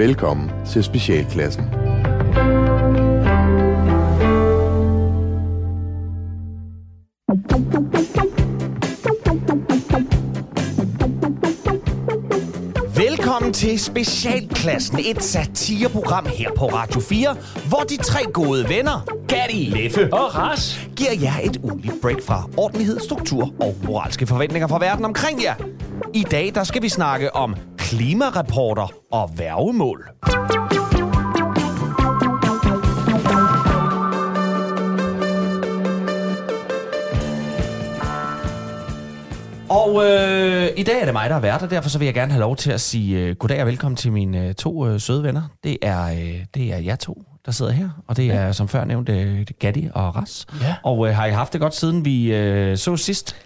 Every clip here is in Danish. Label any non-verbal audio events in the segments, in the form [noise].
Velkommen til Specialklassen. Velkommen til Specialklassen, et satireprogram her på Radio 4, hvor de tre gode venner, Gatti, Leffe og Ras, giver jer et ugenligt break fra ordentlighed, struktur og moralske forventninger fra verden omkring jer. I dag der skal vi snakke om klimareporter og værgemål. Og øh, i dag er det mig, der er vært, og derfor så vil jeg gerne have lov til at sige øh, goddag og velkommen til mine øh, to øh, søde venner. Det er, øh, det er jer to, der sidder her, og det er som før nævnt øh, Gatti og Ras. Ja. Og øh, har I haft det godt siden vi øh, så sidst?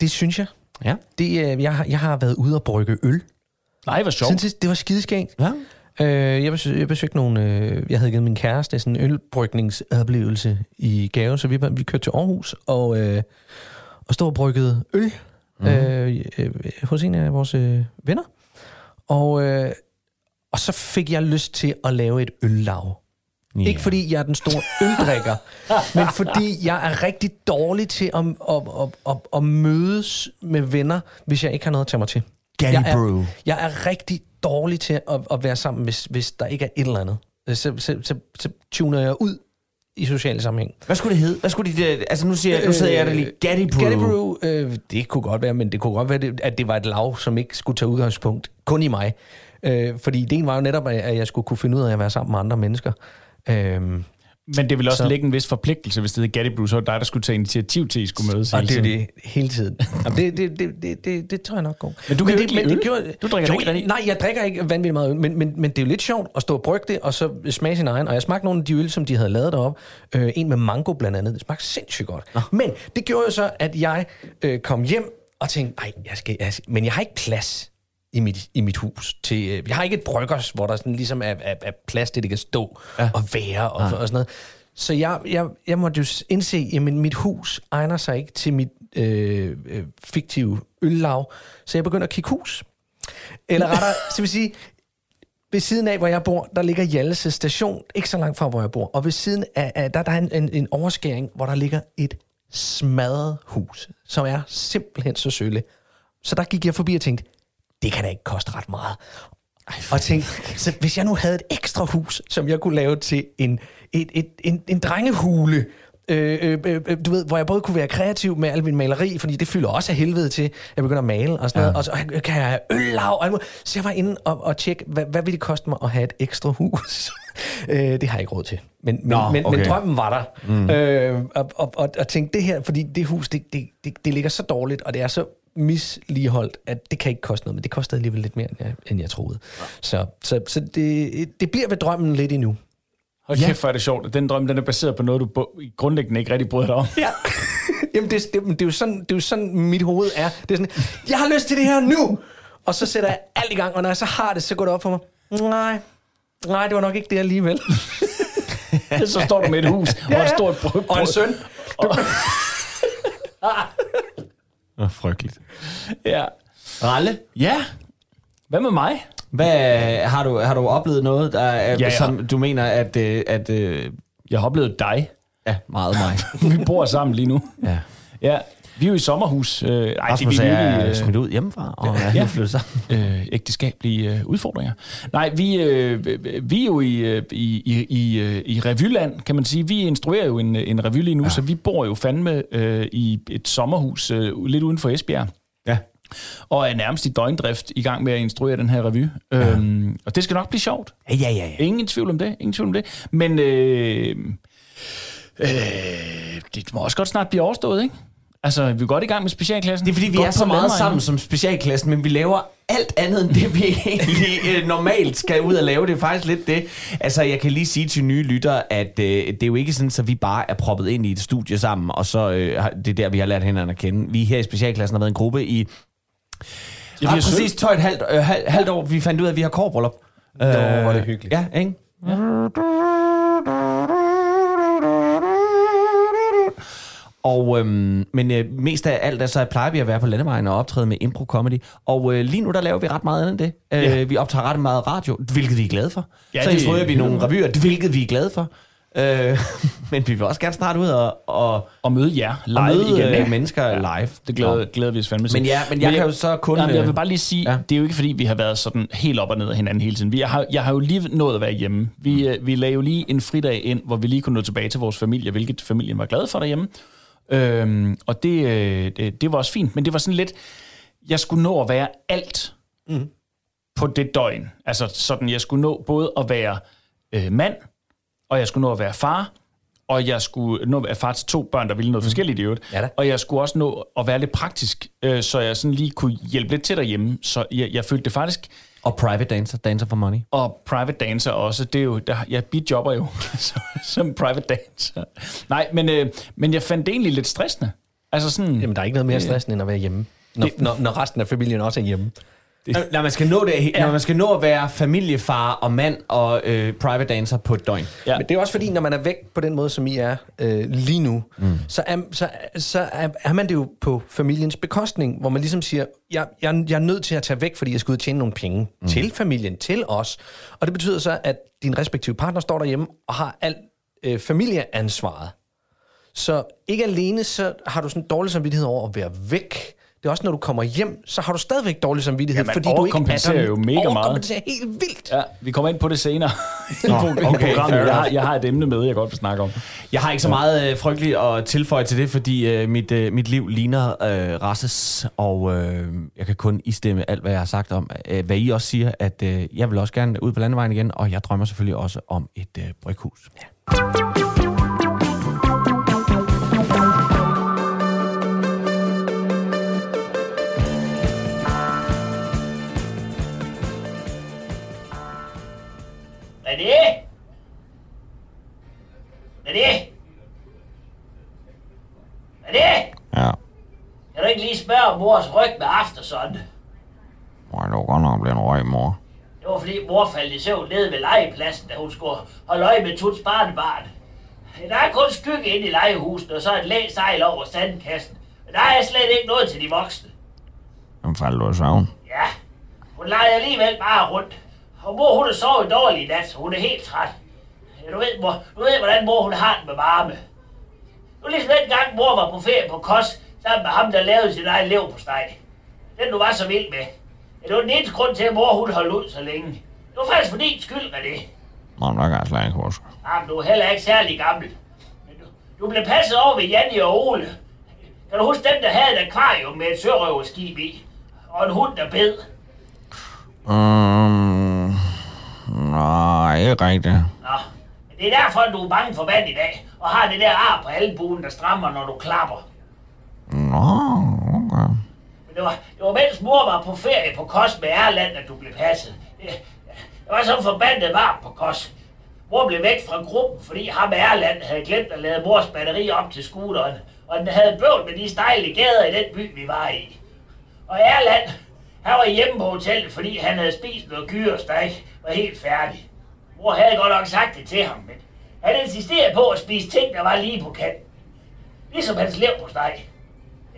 Det synes jeg. Ja. Det, øh, jeg, jeg har været ude og brygge øl. Nej, hvor sjovt. Det var skideskægt. Ja. Øh, jeg, besøg, jeg besøgte nogle... Øh, jeg havde givet min kæreste sådan en ølbrygningsoplevelse i gave, så vi, vi kørte til Aarhus og, øh, og stod og bryggede øl mm. øh, øh, hos en af vores øh, venner. Og, øh, og så fik jeg lyst til at lave et øllav. Ja. Ikke fordi jeg er den store [laughs] øldrikker, men fordi jeg er rigtig dårlig til at, at, at, at, at mødes med venner, hvis jeg ikke har noget at tage mig til. Gatti jeg er, Brew. Jeg er rigtig dårlig til at, at være sammen, hvis, hvis der ikke er et eller andet. Så, så, så, så tuner jeg ud i sociale sammenhæng. Hvad skulle det hedde? Hvad skulle det, øh, altså nu, siger, nu sidder jeg der lige. Gatti Brew. Gatti Brew, øh, det kunne godt være, men det kunne godt være, at det var et lav, som ikke skulle tage udgangspunkt kun i mig. Øh, fordi ideen var jo netop, at at jeg skulle kunne finde ud af at være sammen med andre mennesker. Øh, Men det vil også Så- lægge en vis forpligtelse, hvis det hedder Gatti Brew, så var det dig, der skulle tage initiativ til, at I skulle mødes Og det er det hele tiden. Jamen, det, det, det, det, det, det tror jeg nok går. Men du kan jo det, ikke lide øl. gjorde, Du drikker jo, ikke. Nej, jeg drikker ikke vanvittigt meget øl, men, men, men det er jo lidt sjovt at stå og brygge det, og så smage sin egen. Og jeg smagte nogle af de øl, som de havde lavet deroppe. Øh, en med mango blandt andet. Det smagte sindssygt godt. Men det gjorde jo så, at jeg øh, kom hjem og tænkte, nej, jeg skal, jeg skal, men jeg har ikke plads i mit, i mit hus. Til, øh, jeg har ikke et bryggers, hvor der sådan ligesom er, er, er plads til, det kan stå ja. og være og, og sådan noget. Så jeg, jeg, jeg måtte jo indse, at mit hus egner sig ikke til mit øh, øh, fiktive øllav. Så jeg begyndte at kigge hus. Eller [laughs] rettere, så vil sige, ved siden af, hvor jeg bor, der ligger Hjallese station, ikke så langt fra, hvor jeg bor. Og ved siden af, af der, der er en, en, en overskæring, hvor der ligger et smadret hus, som er simpelthen så sølle. Så der gik jeg forbi og tænkte, det kan da ikke koste ret meget. Og tænkte, så hvis jeg nu havde et ekstra hus, som jeg kunne lave til en, et, et, en, en drengehule, øh, øh, øh, du ved, hvor jeg både kunne være kreativ med al min maleri, fordi det fylder også af helvede til, at jeg begynder at male og sådan noget, og så kan jeg have øllav og alt muligt. Så jeg var inde og, og tjekke, hvad, hvad ville det koste mig at have et ekstra hus? [laughs] øh, det har jeg ikke råd til. Men, men, Nå, men, okay. men drømmen var der. Mm. Øh, og, og, og, og tænkte, det her, fordi det hus, det, det, det, det ligger så dårligt, og det er så misligeholdt, at det kan ikke koste noget, men det koster alligevel lidt mere, end jeg, end jeg troede. Så, så, så det, det bliver ved drømmen lidt endnu. Og kæft, hvor er det sjovt. at Den drøm, den er baseret på noget, du grundlæggende ikke rigtig bryder dig om. [laughs] Ja. Jamen, det, det, det, er jo sådan, det er jo sådan, mit hoved er. Det er sådan, jeg har lyst til det her nu! Og så sætter jeg alt i gang, og når jeg så har det, så går det op for mig. Nej, nej, det var nok ikke det alligevel. [laughs] så står du med et hus og et stort brød. Og en søn. [laughs] Oh, frygteligt. Ja. Ralle, ja. Hvad med mig? hvad, har, du, har du oplevet noget, der er, Ja, ja. som du mener, at... øh, at øh, Jeg har oplevet dig. ja, meget mig. [laughs] Vi bor sammen lige nu. Ja. Ja. Vi er jo i sommerhus. Øh, ej, det Rasmus er vi er øh, smidt ud hjemmefra, og ja, Ja. flyttet sammen. [laughs] øh, ægteskabelige øh, udfordringer. Nej, vi, øh, vi er jo i, øh, i, i, i, øh, i revyland, kan man sige. Vi instruerer jo en, en revy lige nu, ja. så vi bor jo fandme øh, i et sommerhus øh, lidt uden for Esbjerg. Ja. Og er nærmest i døgndrift i gang med at instruere den her revy. Ja. Øhm, og det skal nok blive sjovt. Ja, ja, ja. ja. Ingen tvivl om det. Ingen tvivl om det. Men øh, øh, det må også godt snart blive overstået, ikke? Altså, vi er godt i gang med specialklassen. Det er fordi, vi Godt er så meget sammen som specialklassen, men vi laver alt andet end det, vi [laughs] egentlig øh, normalt skal ud og lave. Det er faktisk lidt det. Altså, jeg kan lige sige til nye lyttere, at øh, det er jo ikke sådan, at vi bare er proppet ind i et studie sammen, og så øh, har- det er der, vi har lært hinanden at kende. Vi her i specialklassen har været en gruppe i Ja, ja, vi er præcis tøj et halvt, øh, halvt, halvt år. Vi fandt ud af, at vi har korbryllup. Nå, hvor er det hyggeligt. Ja, ikke? Og, øhm, men øh, mest af alt, så plejer vi at være på landevejen og optræde med impro-comedy. Og øh, lige nu, der laver vi ret meget andet end det. Øh, Ja. Vi optager ret meget radio, hvilket vi er glade for. Ja, så instruerer vi nogle revyer, hvilket vi er glade for. Øh, [laughs] men vi vil også gerne snart ud og, og, Og møde jer live og møde igen. øh, ikke? mennesker ja. live. Det glæder, glæder vi os fandme til. Men ja, men jeg kan jo så kun, Jamen, jeg vil øh, bare lige sige, ja. ja. det er jo ikke fordi, vi har været sådan helt op og ned af hinanden hele tiden. Vi har, jeg har jo lige nået at være hjemme. Vi, øh, vi lagde jo lige en fridag ind, hvor vi lige kunne nå tilbage til vores familie, hvilket familien var glad for derhjemme. Øhm, og det, øh, det, det var også fint, men det var sådan lidt, jeg skulle nå at være alt mm. på det døgn. Altså sådan, jeg skulle nå både at være øh, mand, og jeg skulle nå at være far, og jeg skulle nå at være far til to børn, der ville noget forskelligt i øvrigt. Ja da. Og jeg skulle også nå at være lidt praktisk, øh, så jeg sådan lige kunne hjælpe lidt til derhjemme. Så jeg, jeg følte det faktisk, Og private dancer, dancer for money. og private dancer også, det er jo, der, jeg bidjobber jo [laughs] som, private dancer. Nej, men, øh, men jeg fandt det egentlig lidt stressende. Altså sådan, Jamen, der er ikke noget mere stressende, end at være hjemme. Når, Det- når, når resten af familien også er hjemme. Når man, skal nå det, når man skal nå at være familiefar og mand og øh, private dancer på et døgn. ja, Men det er også fordi, når man er væk på den måde, som I er øh, lige nu, mm. så, er, så, så er, er man det jo på familiens bekostning, hvor man ligesom siger, jeg, jeg, jeg er nødt til at tage væk, fordi jeg skal ud og tjene nogle penge mm. til familien, til os. Og det betyder så, at din respektive partner står derhjemme og har alt øh, familieansvaret. Så ikke alene så har du sådan dårlig samvittighed over at være væk. Det er også, når du kommer hjem, så har du stadigvæk dårlig samvittighed, Ja, fordi du ikke er overkompenserer der. jo mega meget. Overkompenserer helt vildt. ja, vi kommer ind på det senere [laughs] Nå, i okay, programmet. Jeg har, jeg har et emne med, jeg godt vil snakke om. Jeg har ikke så meget øh, frygteligt at tilføje til det, fordi øh, mit, øh, mit liv ligner øh, Rasses, og øh, jeg kan kun istemme alt, hvad jeg har sagt om, øh, hvad I også siger, at øh, jeg vil også gerne ud på landevejen igen, og jeg drømmer selvfølgelig også om et øh, bryghus. Ja. Spørge mors ryg med aftersun? Hvor er du godt nok blevet røg, mor. Det var fordi mor faldt i søvn nede ved legepladsen, da hun skulle holde øje med Tuts barnebarn. Der er kun skygge inde i legehuset, og så et læ sejl over sandkassen. Men der er slet ikke noget til de voksne. Hvem faldt du i søvn? Ja, hun leger alligevel bare rundt. Og mor, hun har sovet dårligt i nat, så hun er helt træt. Du ved, mor, du ved, hvordan mor hun har det med varme. Var ligesom den gang, mor var på ferie på Kos, sammen med ham, der lavede sin egen lev på steg. Den du var så vild med. Ja, det var den eneste grund til, at mor hun holdt ud så længe. Det var faktisk for din skyld, René. Nå, der kan jeg slet ikke huske. Jamen, du er heller ikke særlig gammel. Men du, du blev passet over ved Janni og Ole. Kan du huske dem, der havde et akvarium med et sørøverskib i? Og en hund, der bed? Um, nej, ikke rigtigt. Nå, men det er derfor, du er bange for vand i dag, og har det der ar på albuen, der strammer, når du klapper. Nå, okay. Men det var, det var mens mor var på ferie på Kos med Erland, at du blev passet. Det, det var så forbandet varmt på Kos. Mor blev væk fra gruppen, fordi ham Erland havde glemt at lade mors batteri op til scooteren, og den havde bøvl med de stejle gader i den by, vi var i. Og Erland, han var hjemme på hotellet, fordi han havde spist noget gyresteg, var helt færdig. Mor havde godt nok sagt det til ham, men han insisterede på at spise ting, der var lige på kanten. Ligesom hans lev på steg.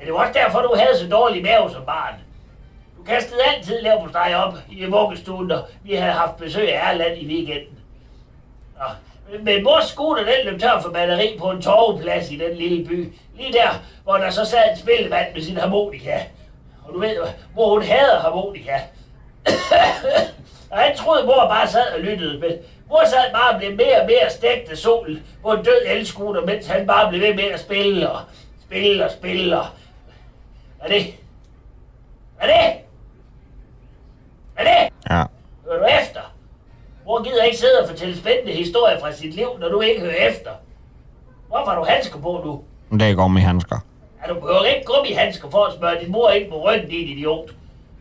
Ja, det var også derfor, du havde så dårlig mave som barn. Du kastede altid lav på dig op i vuggestuen, når vi havde haft besøg af Erland i weekenden. Nå. Men mors scooter, den løb tør for batteri på en torveplads i den lille by. Lige der, hvor der så sad en spillemand med sin harmonika. Og du ved, hvor hun hader harmonika. [coughs] og han troede, mor bare sad og lyttede, men mor sad bare og blev mere og mere stegt af solen på en død elskuter, mens han bare blev ved med at spille og spille og spille og... Hvad er det? Hvad er det? Hvad er det? Ja. Hører du efter? Mor gider ikke sidde og fortælle spændende historier fra sit liv, når du ikke hører efter. Hvorfor har du handsker på nu? Det er gummi handsker. Ja, du behøver ikke gummihandsker for at smøre din mor ind på ryggen, din idiot.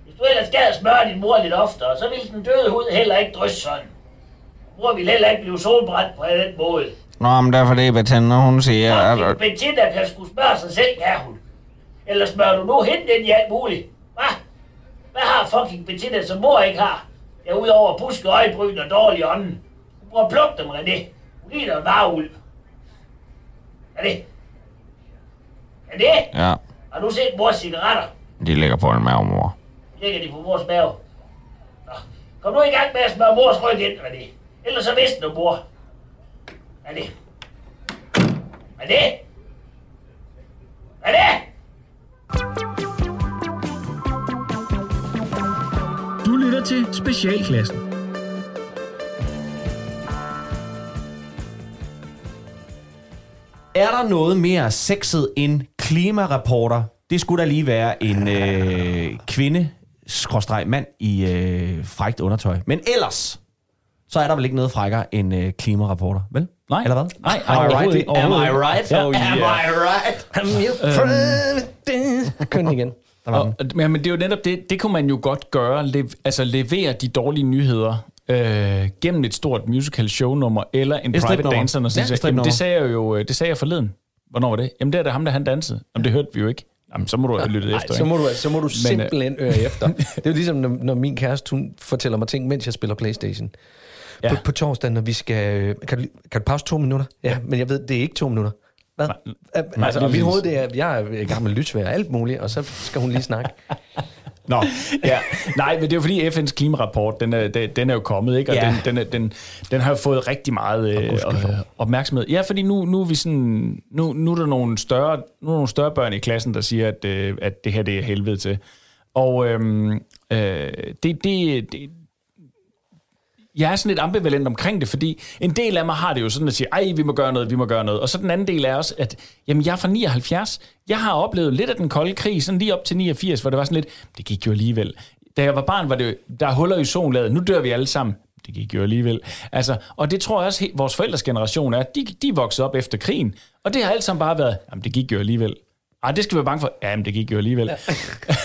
Hvis du ellers gad smøre din mor lidt oftere, så ville den døde hud heller ikke drysse sådan. Mor ville heller ikke blive solbrændt på den måde. Nå, men det er Bettina, hun siger, Ja, at... Bettina kan sgu spørge sig selv, kan hun. Eller smører du nu hende ind i alt muligt? Hvad? Hvad har fucking Bettina, som mor ikke har? Ja, udover buske øjebryn og dårlig ånden. Hun prøver at plukke dem, René. Hun ligner en varulv. Er det? Er det? Ja, Har du set mors cigaretter? de ligger på en mave, mor. Ligger de på mors mave? Nå, kom nu i gang med at smøre mors ryg ind, René. Ellers så mister du mor. René. René? René? Du lytter til Specialklassen. Er der noget mere sexet end klimareporter? Det skulle da lige være en øh, kvinde skråstreg mand i øh, frækt undertøj. Men ellers, så er der vel ikke noget frækkere end øh, klimareporter, vel? Nej. Eller hvad? Nej, Am I right? Am I right? Oh, Ja. Am I right? I'm your president. Køn igen. Og, den. men, det er jo netop det, det kunne man jo godt gøre, le, altså levere de dårlige nyheder øh, gennem et stort musical shownummer, eller en Et private dancer, og Ja, sådan ja, stripnummer. det sagde jeg jo, øh, det sagde jeg forleden. Hvornår var det? Jamen det er da ham, der han dansede. Jamen det hørte vi jo ikke. Jamen så må du have lyttet Nej, efter. så ikke? må du, så må du Men, simpelthen øre efter. Det er jo ligesom, når, når min kæreste hun fortæller mig ting, mens jeg spiller Playstation. Ja. Ja. På, på torsdag, når vi skal... øh, Kan du, kan du pause to minutter? Ja, men jeg ved, det er ikke to minutter. Hvad? Nej, Nej, altså, og mit hoved, det er, jeg er i gang med lytsvær og alt muligt, og så skal hun lige snakke. Nå, ja. Nej, men det er jo fordi FN's klimarapport, den er, den, den er jo kommet, ikke? Og Ja. den, den, er- den, den har jo fået rigtig meget øh, øh, opmærksomhed. Ja, fordi nu, nu er vi sådan, nu, nu er der nogle større, nu er der nogle større børn i klassen, der siger, at, øh, at det her det er helvede til. Og øhm, øh, det, det, det, jeg er sådan lidt ambivalent omkring det, fordi en del af mig har det jo sådan at sige, ej, vi må gøre noget, vi må gøre noget. Og så den anden del er også, at jamen, jeg er fra 79. Jeg har oplevet lidt af den kolde krig, sådan lige op til 89, hvor det var sådan lidt, det gik jo alligevel. Da jeg var barn, var det der er huller i ozonlaget, nu dør vi alle sammen. Det gik jo alligevel. Altså, og det tror jeg også, vores forældres generation er, de, de voksede op efter krigen. Og det har alt sammen bare været, jamen det gik jo alligevel. Ej, det skal vi være bange for. Jamen, det gik jo alligevel. Ja.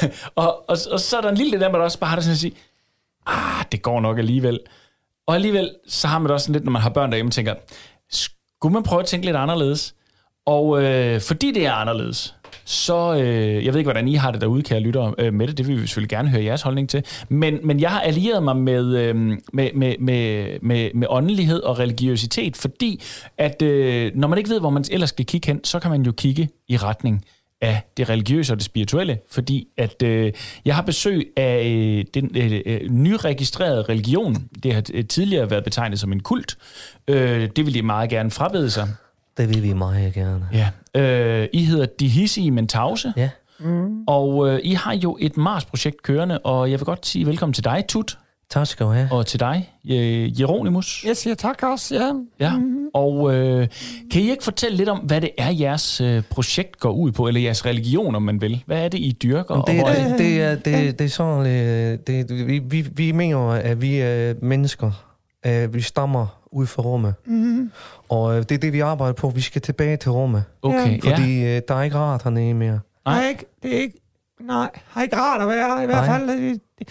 [laughs] og, og, og, så er der en lille del af mig, der også bare har det sådan at sige, ah, det går nok alligevel. Og alligevel, så har man det også sådan lidt, når man har børn derhjemme, tænker, skulle man prøve at tænke lidt anderledes? Og øh, fordi det er anderledes, så, øh, jeg ved ikke, hvordan I har det derude, kære lyttere, øh, med det, det vil vi selvfølgelig gerne høre jeres holdning til, men, men jeg har allieret mig med, øh, med, med, med, med, med åndelighed og religiøsitet, fordi at øh, når man ikke ved, hvor man ellers skal kigge hen, så kan man jo kigge i retning af det religiøse og det spirituelle, fordi at øh, jeg har besøg af øh, den øh, øh, nyregistrerede religion. Det har øh, tidligere været betegnet som en kult. Øh, det vil de meget gerne frabede sig. Det vil vi meget gerne. Ja. Øh, I hedder De Hissige Men Tavse, Ja. og øh, I har jo et Mars-projekt kørende, og jeg vil godt sige velkommen til dig, Tut, Tak skal du have. og til dig, Jeronimus. Jeg siger tak også, ja. Ja. Og øh, kan I ikke fortælle lidt om, hvad det er, jeres øh, projekt går ud på, eller jeres religion, om man vil? Hvad er det, I dyrker? og Det, hvor er det, det, er, det, det er sådan, øh, det, vi, vi, vi mener, at vi er mennesker. Øh, Vi stammer ud fra rummet. Mm. Og øh, det er det, vi arbejder på. Vi skal tilbage til rummet. Okay, ja. Fordi øh, der er ikke rart hernede mere. Nej. Det er ikke, det er ikke, nej, har ikke rart at være i hvert Nej. fald. Det, det,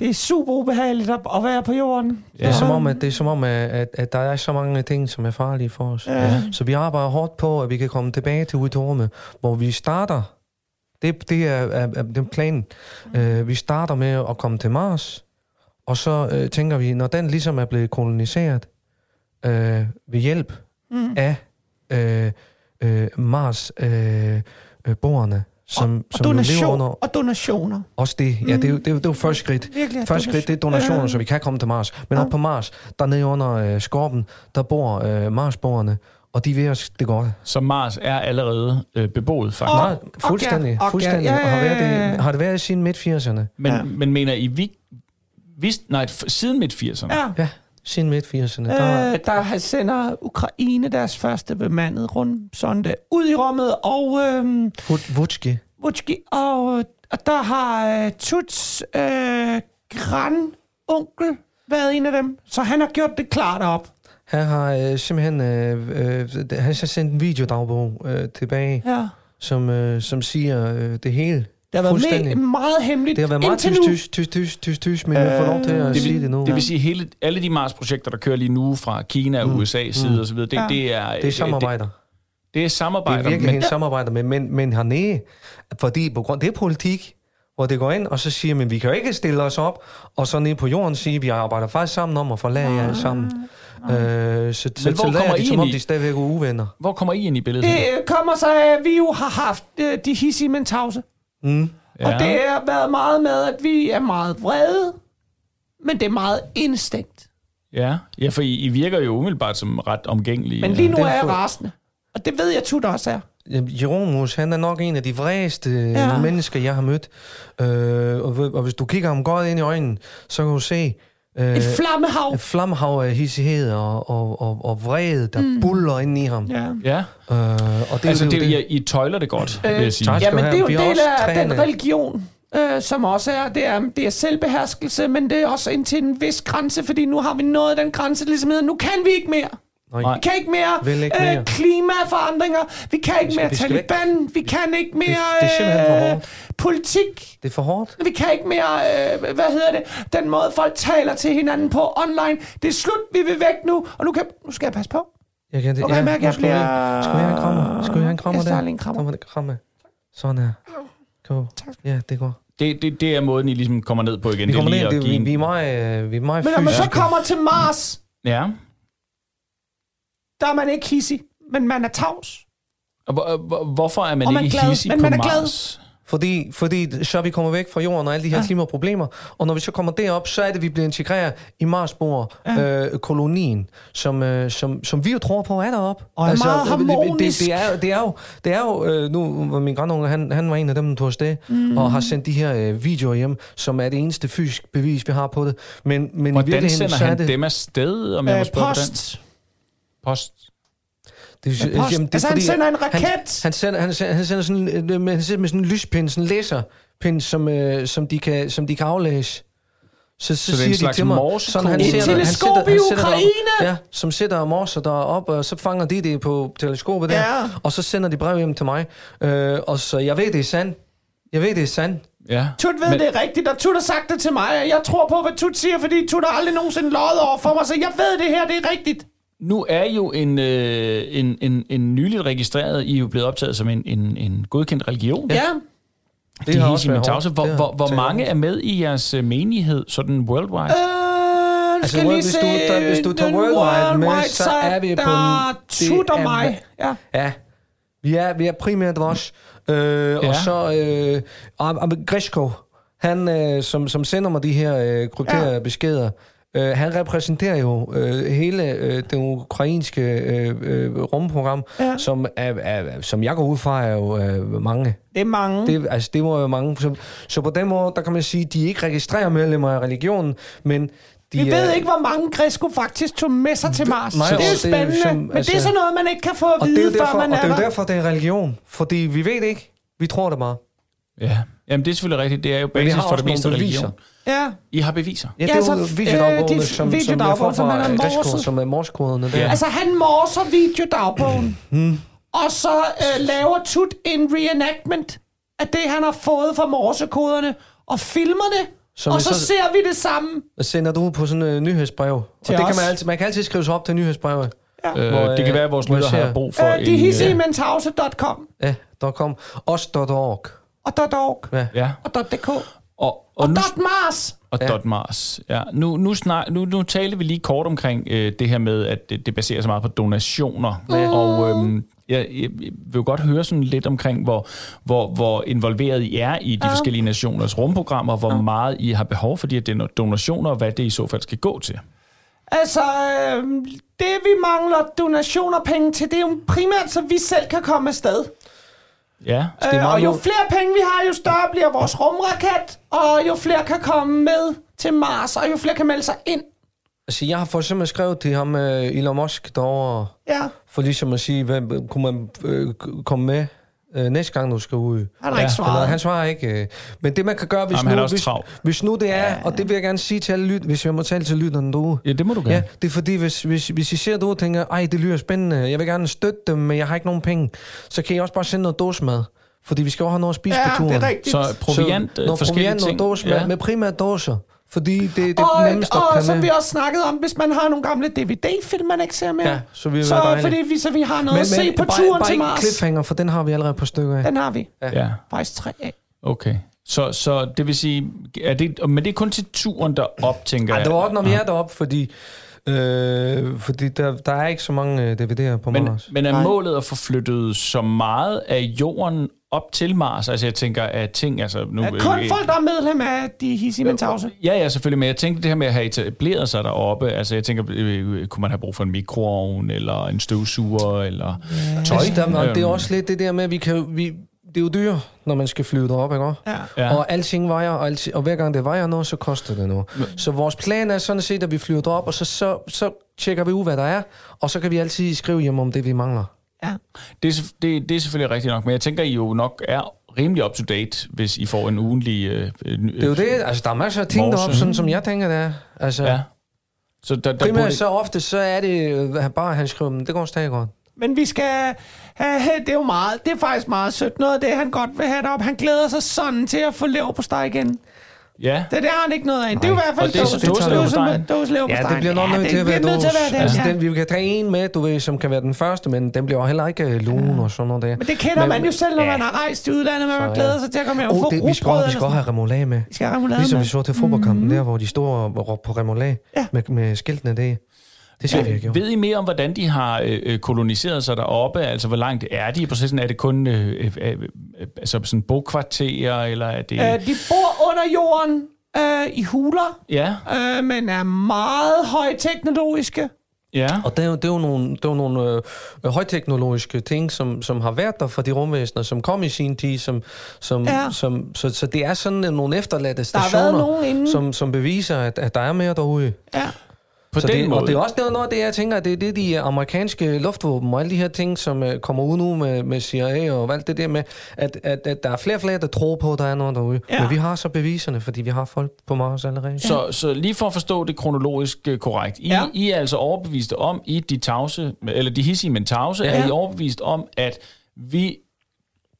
det er super ubehageligt at, at være på jorden. Det er som om, at, det er som om at, at, der er så mange ting, som er farlige for os. Ja. Så vi arbejder hårdt på, at vi kan komme tilbage til ud til rummet, hvor vi starter. Det, det er, er, er den plan. Uh, vi starter med at komme til Mars, og så uh, tænker vi, når den ligesom er blevet koloniseret uh, ved hjælp mm. af uh, uh, Mars uh, uh, borgerne, som, og, som lever donation, under og donationer. også det. Ja, det er jo, det er jo, det er jo første skridt. Virkelig, Første skridt, det er donationer, Ja. så vi kan komme til Mars. Men op på Mars, der nede under øh, skorpen, der bor øh, Marsborgerne, og de ved os det godt. Så Mars er allerede øh, beboet, faktisk. Og- Nej, fuldstændig. og- fuldstændig. ja, Og har, været ja, ja. det, har det været siden midt-80'erne? Men, Ja. men mener I, vi vidste, nej, siden midt-80'erne? Ja. Ja, siden midt-80'erne. Der, Øh, der har- sender Ukraine deres første bemandede rundsonde ud i rummet, og øh, Vut- Vutski. Vutski, og, og der har øh, Tuts øh, grandonkel været en af dem, så han har gjort det klart op. Han har øh, simpelthen øh, øh, han har sendt en videodagbog øh, tilbage, Ja. som, øh, som siger øh, det hele. Det har været med, meget hemmeligt Det har været meget indtil nu. tysk, tysk, tysk, tysk, tysk, men vi får lov til at Det sige vil, det nu. det vil sige, hele, alle de Mars-projekter, der kører lige nu fra Kina og Mm. Side Mm. og så videre, det, Ja. det er... det er samarbejder. Det, det er Det samarbejder. er virkelig men, en samarbejde med, men, men hernede, fordi på grund, det er politik, hvor det går ind, og så siger man, vi kan jo ikke stille os op, og så ned på jorden sige, vi arbejder faktisk sammen om at forlade jer alle sammen. Øh, så Men hvor så kommer de, I som ind om i? de stadigvæk er uvenner. Hvor kommer I ind i billedet? Det øh, kommer så af, at vi jo har haft øh, de hissige men tavse. Mm. Ja. Og det har været meget med, at vi er meget vrede, men det er meget indstængt. Ja, ja for I, I virker jo umiddelbart som ret omgængelige. Men lige nu det er jeg rasende. Og det ved jeg, Tut også er. Jeromus, han er nok en af de vredeste Ja. ja. mennesker, jeg har mødt. Øh, og, og hvis du kigger ham godt ind i øjnene, så kan du se øh, Et flammehav. et flammehav af hissighed og, og, og, og vrede, der mm. buller ind i ham. Ja. Ja, Øh, og det altså er jo det, det. I, I tøjler det godt, vil jeg sige. tak. Ja, skal men have. det er jo en del af den religion, øh, som også er, det er, det er selvbeherskelse, men det er også indtil en vis grænse, fordi nu har vi nået den grænse, ligesom hedder, nu kan vi ikke mere. Nej. Vi kan ikke mere, Vil ikke mere. Øh, klimaforandringer, vi kan ikke skal- mere vi skal væk. Taliban, vi kan ikke mere det er simpelthen for øh, hårdt. politik, Det er for hårdt. vi kan ikke mere, øh, hvad hedder det, den måde folk taler til hinanden på online. Det er slut, vi vil væk nu, og nu, kan, nu skal jeg passe på. Jeg kan det. Okay, nu jeg skal vi- bliver- Skal vi have en krammer? Skal vi have en krammer Jeg der? lige en krammer. Kom, krammer. Sådan her. Go. Ja, det går. Det, det, det er måden, I ligesom kommer ned på igen. Vi kommer det er ned, lige det, at give vi, en- vi er meget, øh, vi er meget Men når man så kommer til Mars, Ja. Der er man ikke hissig, men man er tavs. Og hvor- hvor- hvorfor er man Og man ikke glad, hissig men på man er glad. Mars? Fordi, fordi så er vi kommet væk fra jorden og alle de her ja. klimaproblemer. Og når vi så kommer derop, så er det, vi bliver integreret i Marsbor-kolonien, øh, som, øh, som, som vi jo tror på er deroppe. Og er meget det, harmonisk. det, det, er, det er jo, det er jo øh, nu var min grandunge, han, han var en af dem, der tog afsted, mm. og har sendt de her øh, videoer hjem, som er det eneste fysisk bevis, vi har på det. Men, men i Hvordan virkeligheden, sender så er han det, dem afsted, om jeg må Øh, spørge på den? Post. Post. Det, Med post. Altså, han sender en raket. Han, han, sender, han, sender, han sender sådan, øh, med, han sender med sådan en lyspind, sådan en læserpind, som, øh, som, de kan, som de kan aflæse. Så, så, Så det er en siger de slags til mig, morsekode? han Et ser- han teleskop sætter- i han sætter Ukraine! derop- Ja, som sætter og morser derop, og så fanger de det på teleskopet der, Ja. og så sender de brev hjem til mig. Øh, og så jeg ved, det er sandt. Jeg ved, det er sandt. Ja. Tut ved, Men- det er rigtigt, og Tut har sagt det til mig, og jeg tror på, hvad Tut siger, fordi Tut har aldrig nogensinde løjet over for mig, så jeg ved, det her det er rigtigt. Nu er jo en, øh, en, en, en nyligt registreret, I er jo blevet optaget som en, en, en godkendt religion. Ja. ja. Det har er også været Tavse. hårdt. Hvor, Det hvor, hvor mange er med i jeres øh, menighed, sådan worldwide? Øh, Altså, skal lige hvis se, du tager- hvis du tager den worldwide med, så er vi på Der det er mig. Ja. Ja, vi er, vi er primært os. Øh, ja. Og så øh, Am- Grishko, han, øh, som, som sender mig de her øh, krypterede ja. beskeder, øh, han repræsenterer jo øh, hele øh, det ukrainske øh, øh, rumprogram, Ja. som, er, er, som jeg går ud fra, er jo øh, mange. Det er mange. Det, altså, det må jo mange. Så, så på den måde, der kan man sige, de er ikke registrerer medlemmer af religionen, men de Vi er, ved ikke, hvor mange Grisco faktisk tog med sig til Mars. Nej, det er jo og det er spændende, som- men det er altså- sådan noget, man ikke kan få at og det er vide, derfor, før man og er det er jo der. derfor, det er religion. Fordi vi ved det ikke. Vi tror det bare. Ja. Jamen, det er selvfølgelig rigtigt. Det er jo basis har for det meste religion. Ja. I har beviser. Ja, det Ja, er altså, jo øh, videodagbogene, de som, som jeg videodagbog, får som han fra har morset. som er morskoderne der. Altså, han morser videodagbogen, og så øh, laver Tut en reenactment af det, han har fået fra morsekoderne, og filmer det, Som og vi så, så- ser vi det sammen. Og sender du på sådan en uh, nyhedsbrev. Og Til det kan os. man, altid, man kan altid skrive sig op til nyhedsbrevet. Øh, Hvor, det kan være, at vores lytter har brug for Øh, de en... hissigmentause.com Ja, der kom. Os.org. og .org Ja. ja. og .dk Og, og og, nu, .mars. og Ja. Dot Mars. Ja. Nu, nu, snak, nu, nu talte vi lige kort omkring øh, det her med, at det, det baserer sig meget på donationer. Og øhm, jeg, jeg vil jo godt høre sådan lidt omkring, hvor, hvor, hvor involveret I er i de ja. forskellige nationers rumprogrammer, hvor ja. meget I har behov for de her donationer, og hvad det i så fald skal gå til. Altså, øh, det vi mangler donationer penge til, det er jo primært, så vi selv kan komme afsted. Ja. det er Øh, og jo flere penge vi har, jo større bliver vores rumraket, og jo flere kan komme med til Mars, og jo flere kan melde sig ind. Altså, jeg har for eksempel skrevet til ham, uh, Elon Musk, derovre, Ja, for ligesom at sige, hvad, kunne man øh, komme med øh, næste gang, du skal ud? han har Ja, ikke Eller, svaret. han svarer ikke. Øh. Men det, man kan gøre, hvis, Jamen, nu, hvis, hvis nu det er, og det vil jeg gerne sige til alle lyt, hvis jeg må tale til lytterne derude, Ja, det må du gerne. Ja, det er fordi, hvis, hvis, hvis I ser det ud og tænker, ej, det lyder spændende, jeg vil gerne støtte dem, men jeg har ikke nogen penge, så kan I også bare sende noget dåsemad. Fordi vi skal jo have noget at spise Ja, på turen. det er rigtigt. Så proviant, så, øh, noget forskellige proviant, ting. noget dåsemad, Ja. ja. med primært dåser. Fordi det, det er og, nemmeste at og som vi også snakkede om, hvis man har nogle gamle DVD-film, man ikke ser mere. Ja, så det så fordi vi, så vi har noget at se på bare, turen bare til Mars. cliffhanger, for den har vi allerede på stykker af. Den har vi. Ja, Faktisk tre af. okay. Så, så det vil sige, er det, men det er kun til turen derop, tænker Ej, jeg. det var også, når vi er deroppe, fordi, øh, fordi der, der er ikke så mange øh, DVD'er på men, Mars. men er målet at få flyttet så meget af jorden op til Mars? Altså jeg tænker, at ting... Altså, nu, Er kun folk, der er medlem af de hissige. Ja, ja, selvfølgelig, men jeg tænkte det her med at have etableret sig deroppe, altså jeg tænker, øh, kunne man have brug for en mikroovn, eller en støvsuger, eller tøj? Altså, der, og det er Øhm, også lidt det der med, at vi kan... Vi, det er jo dyr, når man skal flyve derop, ikke? Ja. Ja. Og alting vejer, og, alting, og hver gang det vejer noget, så koster det noget. Så vores plan er sådan set, at vi flyver derop, og så, så, så tjekker vi ud, hvad der er, og så kan vi altid skrive hjem om det, vi mangler. Ja. Det, er, det, det er selvfølgelig rigtigt nok, men jeg tænker, I jo nok er rimelig up-to-date, hvis I får en ugenlig... Øh, Det er jo det, altså der er masser af ting Morse. deroppe, sådan som jeg tænker, det er. Altså, Ja. Så der, der burde, primært så ofte, så er det øh, bare, han skriver, "Men det går stadig godt. Men vi skal have, det er jo meget, det er faktisk meget sødt. Noget af det, han godt vil have derop. Han glæder sig sådan til at få lever på steg igen. Ja. Det, det har han ikke noget af. Det er jo i hvert fald er dåseleverpostejen. dåse- dåseleverpostejen. Ja, det bliver nok Ja, nødt det til at være den, Altså, ja. den, vi kan tage en med, du ved, som kan være den første, men den bliver heller ikke øh, lun og sådan noget der. Men det kender Men- man jo selv, når ja. man har rejst til udlandet, man Så, glæder ja. sig til at komme hjem og Oh, få det, vi skal, vi skal have remoulade med. Vi skal have remoulade Ligesom med. vi så til fodboldkampen der, hvor de stod og råbte på remoulade Ja. med, med skiltene der. Det skal vi gjort. Ved I mere om, hvordan de har øh, øh, koloniseret sig deroppe? Altså, hvor langt er de i processen? Er det kun øh, øh, øh, øh, altså sådan bogkvarterer, eller er det... Øh, de bor under jorden øh, i huler, Ja, øh, men er meget højteknologiske. ja. Og det er jo, det er jo nogle, det er jo nogle øh, højteknologiske ting, som, som har været der for de rumvæsener, som kom i sin tid, som, som, Ja. som, så, så det er sådan nogle efterladte Der har været stationer, nogen inden. som, som beviser, at, at der er mere derude. Ja. På så den det, måde. Og det er også noget, noget af det, jeg tænker, det er det, de amerikanske luftvåben og alle de her ting, som uh, kommer ud nu med, med CIA og alt det der med, at, at, at der er flere og flere, der tror på, at der er noget derude. Ja. Men vi har så beviserne, fordi vi har folk på Mars allerede. Så, så lige for at forstå det kronologisk øh, korrekt. I, Ja. I er altså overbeviste om, I de tavse, eller de hissige, men tavse, Ja. er I overbevist om, at vi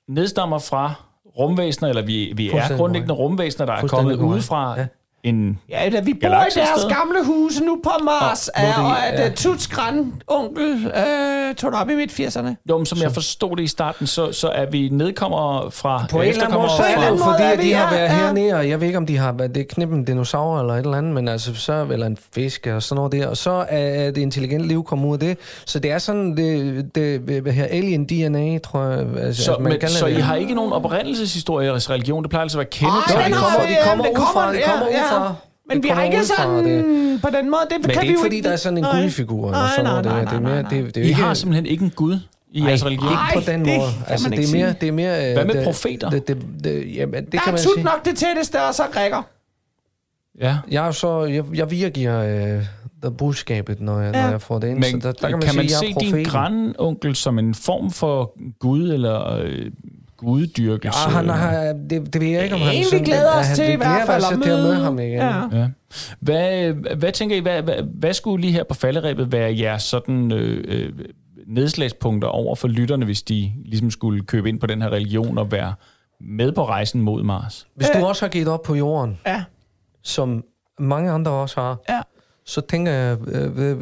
nedstammer fra rumvæsener, eller vi, vi er grundlæggende rumvæsener, der er kommet udefra Ja. En... Ja, da vi bor i deres sted. gamle huse nu på Mars, Og er og det- at ja. Tuts grandonkel øh, tog det op i midt-80'erne. Jo, men som jeg forstod det i starten, så, så er vi nedkommer fra... På en eller anden måde, så en anden måde fordi, de har været ja. hernede, og jeg ved ikke, om de har været, det er knip en dinosaur eller et eller andet, men altså så, eller en fisk og sådan noget der, og så er det intelligent liv kommet ud af det. Så det er sådan, det, det hvad her, alien DNA, tror jeg, altså, Så, altså, man men, så det. I har ikke nogen oprindelseshistorie i religion? Det plejer altså at være Ej, Så kendetegn. de kommer, de kommer udefra, kommer- de kommer ja, ja. udefra. Men vi har ikke sådan det. på den måde. Det Men kan det er vi ikke, jo fordi der er sådan en Nej. gudfigur eller Nej, sådan nej, noget. nej. Det er nej, mere, nej. det, det er jo I ikke, har simpelthen ikke en gud i jeres religion? Ikke på den det måde. kan Altså, det er mere, det er mere... øh, Hvad med det- profeter? Det, det, det, jamen, det Der kan er man tut sige. nok det tætteste, og så grækker. Ja. Jeg er så, jeg, jeg videregiver øh, der budskabet, når jeg, Ja. når jeg får det ind. Men så der, der kan man, kan man sige, se er din grandonkel som en form for gud eller øh, guddyrkelse? Ja, han har, det, det ved jeg ikke, om han... En, vi sådan- glæder os til i hvert fald at møde møde. ham igen. Ja. Ja. Hvad, hvad tænker I, hvad, hvad, hvad skulle lige her på falderæbet være jeres sådan øh, øh, nedslagspunkter over for lytterne, hvis de ligesom skulle købe ind på den her religion og være med på rejsen mod Mars? Hvis du også har givet op på jorden, Ja. som mange andre også har, Ja. Så tænker jeg, øh, øh,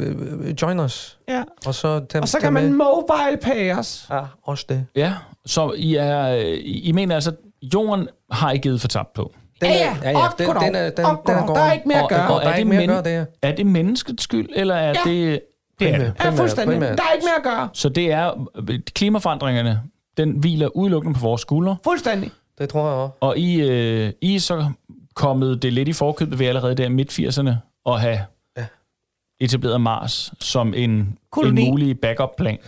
øh, join os. Ja. Og så, tag, Og så kan man med. mobile pay os. Ja, også det. Ja, så I, er, I I mener altså, jorden har I givet for tabt på? Den Ja, ja. ja, ja, Og den, den, er, den, Og den er. Der er ikke mere at Og- gøre. og Der er ikke mere at gøre, det er. Er det menneskets skyld, eller er Ja. det... Det er det. Ja, fuldstændig. Der er ikke mere at gøre. Så det er klimaforandringerne, den hviler udelukkende på vores skuldre, Fuldstændig. Det tror jeg også. og I, øh, I er så kommet det lidt i forkøbet ved allerede der i midt-80'erne at have. Etableret Mars som en, en mulig backup-plan.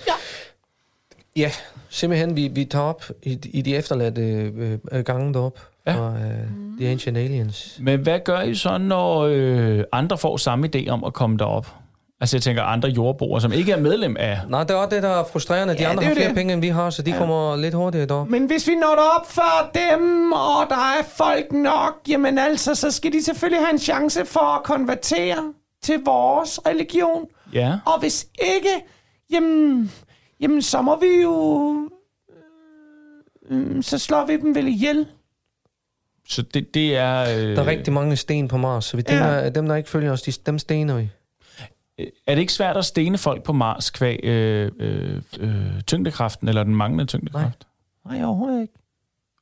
Ja, simpelthen, vi, vi tager op i, i de efterladte øh, øh, gange derop Ja. ja. fra øh, The Ancient Aliens. Men hvad gør I så, når øh, andre får samme idé om at komme derop? Altså jeg tænker andre jordboere, som ikke er medlem af... Nej, det er også det, der er frustrerende. De Ja, andre er har flere det. penge, end vi har, så de ja. kommer lidt hurtigere derop. Men hvis vi når derop før dem, og der er folk nok, jamen altså, så skal de selvfølgelig have en chance for at konvertere til vores religion. Ja, Og hvis ikke, jamen, jamen så må vi jo... øh, Så slår vi dem vel ihjel. så det, det er... Øh, Der er rigtig mange sten på Mars, så vi Ja. at dem, der ikke følger os, de, dem stener vi. Er det ikke svært at stene folk på Mars kvæg øh, øh, øh, tyngdekraften, eller den manglende tyngdekraft? Nej, overhovedet ikke.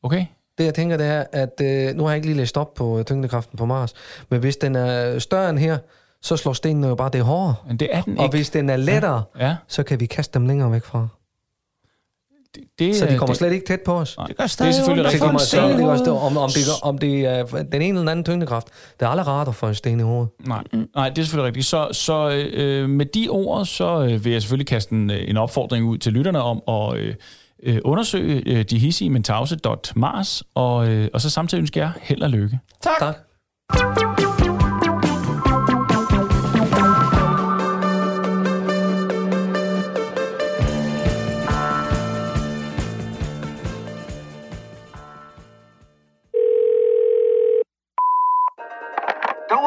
Okay. Det jeg tænker, det er, at øh, nu har jeg ikke lige læst op på øh, tyngdekraften på Mars, men hvis den er større end her, så slår stenene jo bare det hårdere. Men det er den Og ikke. hvis den er lettere, Ja. så kan vi kaste dem længere væk fra. Det, Så de kommer det, slet ikke tæt på os. Nej, Det gør det stadig er selvfølgelig Det rigtigt. kommer også hovedet. om, om, det, om det er den ene eller anden tyngdekraft. Det er aldrig rart at få en sten i hovedet. Nej, nej, det er selvfølgelig rigtigt. Så, så øh, med de ord, så øh, vil jeg selvfølgelig kaste en, øh, en opfordring ud til lytterne om at øh, øh, undersøge øh, de hissige mentause.mars, og, øh, og så samtidig ønsker jeg held og lykke. Tak. Tak.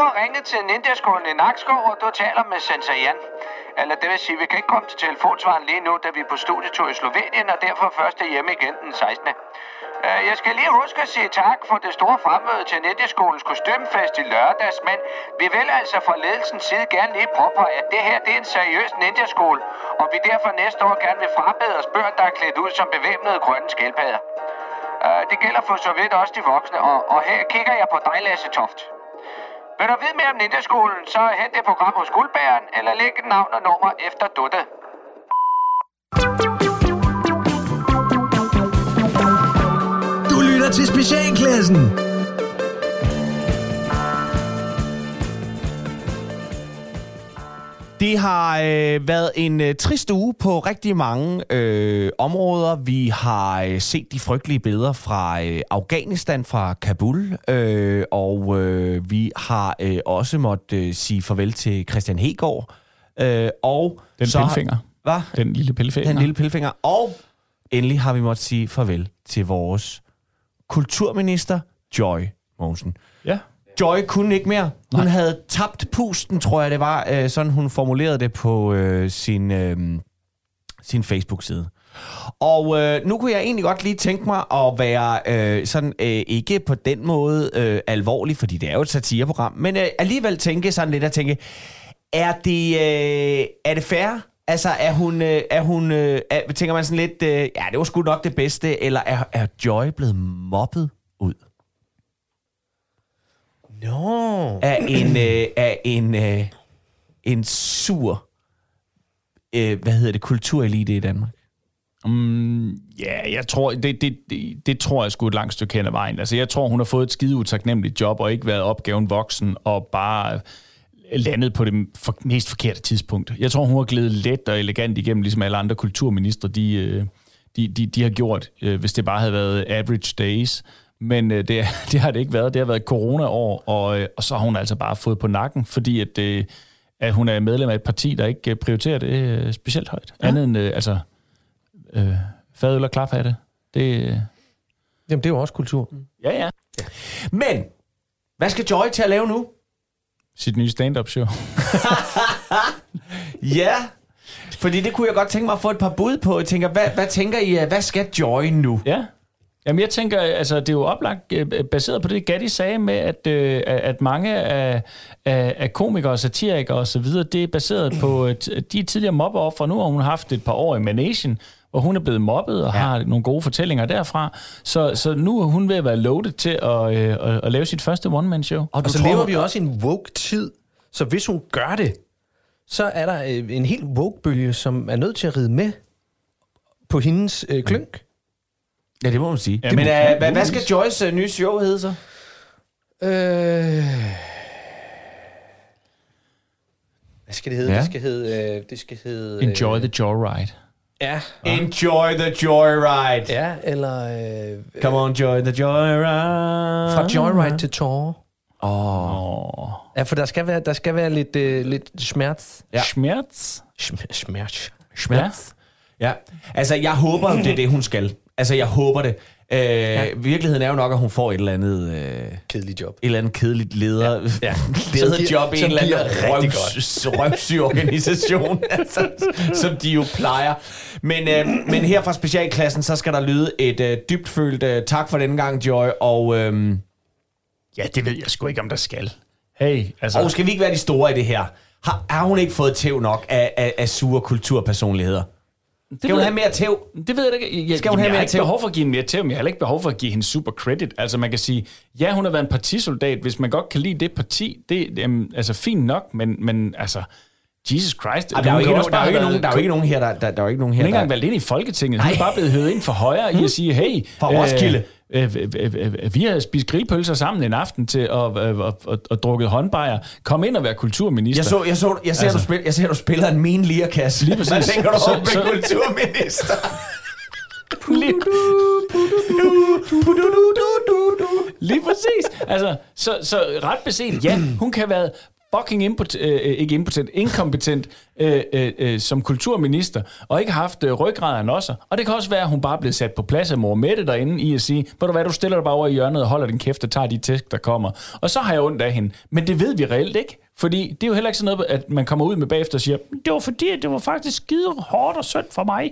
Har ringet til Ninjaskolen i Nakskov, og du taler med Sensei Jan. Eller det vil sige, vi kan ikke komme til telefonsvaren lige nu, da vi er på studietur i Slovenien, og derfor først er hjemme igen den 16. Øh, jeg skal lige huske at sige tak for det store fremmøde til Ninjaskolens kostymfest i lørdags, men vi vil altså fra ledelsens side gerne lige påpege, at det her det er en seriøs ninjaskole, og vi derfor næste år gerne vil frabede os børn, der er klædt ud som bevæbnede grønne skildpadder. Øh, det gælder for så vidt også de voksne, og, og her kigger jeg på dig, Lasse Toft. Vil du vide mere om Ninjaskolen, så hent det program hos Guldbæren, eller læg et navn og nummer efter Dutte. Du lytter til Specialklassen. Det har øh, været en øh, trist uge på rigtig mange øh, områder. Vi har øh, set de frygtelige billeder fra øh, Afghanistan, fra Kabul, øh, og øh, vi har øh, også måttet øh, sige farvel til Christian Hegård. Øh, og Den så pilfinger. Hvad? Den lille pillefinger. Den lille pilfinger. Og endelig har vi måttet sige farvel til vores kulturminister, Joy Mogensen. Ja. Joy kunne ikke mere. Hun Nej. havde tabt pusten, tror jeg det var, øh, sådan hun formulerede det på øh, sin, øh, sin Facebook-side. Og øh, nu kunne jeg egentlig godt lige tænke mig at være øh, sådan øh, ikke på den måde øh, alvorlig, fordi det er jo et satireprogram, men øh, alligevel tænke sådan lidt at tænke, er det, øh, er det fair? Altså, er hun, øh, er hun øh, er, tænker man sådan lidt, øh, ja, det var sgu nok det bedste, eller er, er Joy blevet mobbet Nå. af en, øh, af en, øh, en sur, øh, hvad hedder det, kulturelite i Danmark. Mm, ja, jeg tror, det, det, det, det tror jeg sgu et langt stykke hen ad vejen. Altså, jeg tror, hun har fået et skide utaknemmeligt job, og ikke været opgaven voksen, og bare landet på det for, mest forkerte tidspunkt. Jeg tror, hun har glædet let og elegant igennem, ligesom alle andre kulturministre, de, øh, de, de, de har gjort, øh, hvis det bare havde været average days. Men øh, det, [laughs] det har det ikke været. Det har været corona-år, og, øh, og så har hun altså bare fået på nakken, fordi at, øh, at hun er medlem af et parti, der ikke øh, prioriterer det øh, specielt højt. Ja. Andet end, øh, altså, øh, fadøl og klaphatte. Det, øh, Jamen, det er jo også kultur. ja, ja. Men, hvad skal Joy til at lave nu? Sit nye stand-up show. [laughs] Ja, fordi det kunne jeg godt tænke mig at få et par bud på. Jeg tænker, hvad, hvad tænker I, øh, hvad skal Joy nu? Ja. Jamen jeg tænker, altså det er jo oplagt øh, baseret på det, Gatti sagde med, at, øh, at mange af, af, af komikere, satirikere og så videre, det er baseret på øh, de tidligere mobbeoffer. Nu har hun haft et par år i Manation, hvor hun er blevet mobbet og ja. har nogle gode fortællinger derfra. Så, så nu er hun ved at være loaded til at, øh, at, at lave sit første one-man-show. Og Og så tror, lever vi også i en woke-tid, så hvis hun gør det, så er der øh, en helt woke-bølge, som er nødt til at ride med på hendes øh, klønk. Ja, det må man sige. Ja, Ja, men øh, hvad, hvad skal Joys øh, nye show hedde så? Øh... Hvad skal det hedde? Ja. Ja. Det skal hedde... Øh, det skal hedde Enjoy øh, the joyride. Ja. Enjoy the joyride. Ja, eller... Øh, Come on, Joy the joyride. fra Joyride til Tor. Åh. Oh. Ja, for der skal være, der skal være lidt, øh, lidt smerts. Ja. Ja. Schmerz. Sm- smerts. Schmerz. Ja, altså jeg håber, det er det, hun skal. Altså jeg håber det. Øh, ja. Virkeligheden er jo nok, at hun får et eller andet... Øh, Kedelig job. et eller andet kedeligt leder, ja. [laughs] Ja. lederjob i en eller anden røvs, røvsyg organisation, [laughs] altså, som de jo plejer. Men, øh, men her fra specialklassen, så skal der lyde et øh, dybtfølt øh, tak for denne gang, Joy, og, øh, Ja, det ved jeg sgu ikke, om der skal. Hey, altså... og skal vi ikke være de store i det her? Har, har hun ikke fået tæv nok af, af, af sure kulturpersonligheder? Skal hun ved- have mere tæv? Det ved jeg ikke. Jeg, Skal hun jamen, have jeg mere har ikke tæv? behov for at give hende mere tæv, men jeg har ikke behov for at give hende super credit. Altså man kan sige, ja, hun har været en partisoldat. Hvis man godt kan lide det parti, det er altså fint nok, men, men altså, Jesus Christ. Ej, der er jo hun ikke, nogen, der er ikke nogen, der er jo ikke nogen her, der, der, der er ikke nogen Hun her, er ikke engang valgt ind i Folketinget. Hun er bare blevet hævet ind for højre i at [laughs] sige, hey, Fra Roskilde. Øh, øh, øh, øh, øh, vi har spist grillpølser sammen en aften til at øh, og, og, og drukket håndbajer. Kom ind og vær kulturminister. Jeg, så, jeg, så, jeg, ser, Altså. du spil, jeg ser, du spiller en min lierkasse. Lige præcis. Hvad tænker du Så- om så- kulturminister? Lige, lige præcis. Altså, så, så ret beset, ja, hun kan have været fucking impotent, øh, øh, ikke impotent, inkompetent øh, øh, øh som kulturminister, og ikke haft øh, ryggraden også. Og det kan også være, at hun bare blev sat på plads af mor Mette derinde i at sige, ved du hvad, du stiller dig bare over i hjørnet og holder din kæft og tager de tæsk, der kommer. Og så har jeg ondt af hende. Men det ved vi reelt ikke. Fordi det er jo heller ikke sådan noget, at man kommer ud med bagefter og siger, det var fordi, at det var faktisk skide hårdt og synd for mig.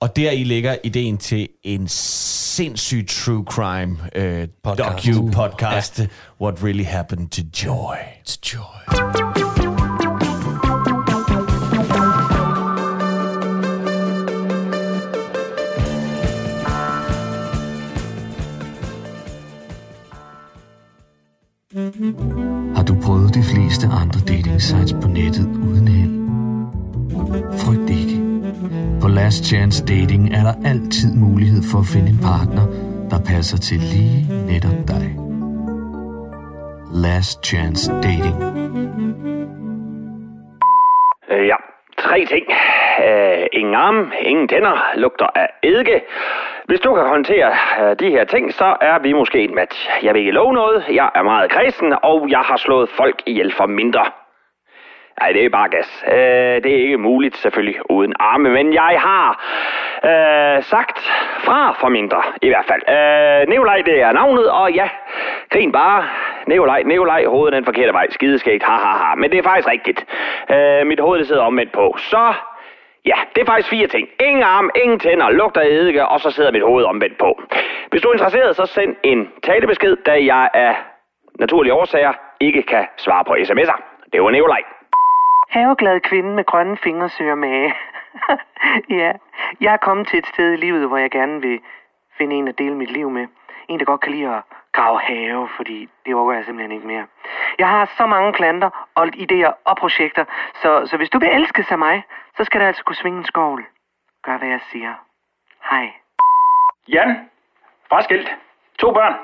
Og der i ligger ideen til en sindssyg true crime øh, Podcast. docu-podcast. What really happened to Joy. It's joy. Har du prøvet de fleste andre dating sites på nettet uden held? Frygt ikke. På Last Chance Dating er der altid mulighed for at finde en partner, der passer til lige netop dig. Last Chance Dating. Øh, ja, tre ting. Øh, ingen arm, ingen tænder, lugter af eddike. Hvis du kan håndtere øh, de her ting, så er vi måske en match. Jeg vil ikke love noget, jeg er meget kredsen, og jeg har slået folk ihjel for mindre. Nej, det er bare gas. Øh, det er ikke muligt selvfølgelig uden arme, men jeg har øh, sagt fra for mindre i hvert fald. Øh, Neolaj, det er navnet, og ja, grin bare. Neolaj, Neolaj, hovedet den forkerte vej, skideskægt, ha ha ha. Men det er faktisk rigtigt. Øh, mit hoved det sidder omvendt på. Så Ja, det er faktisk fire ting. Ingen arm, ingen tænder, lugter eddike, og så sidder mit hoved omvendt på. Hvis du er interesseret, så send en talebesked, da jeg af naturlige årsager ikke kan svare på sms'er. Det var Neolaj. Haveglad kvinde med grønne fingre søger mage. ja, jeg er kommet til et sted i livet, hvor jeg gerne vil finde en at dele mit liv med. En, der godt kan lide at grave have, fordi det overgår jeg simpelthen ikke mere. Jeg har så mange planter og idéer og projekter, så, så hvis du vil elske sig mig, så skal der altså kunne svinge en skovl. Gør, hvad jeg siger. Hej. Jan, fraskilt, to børn,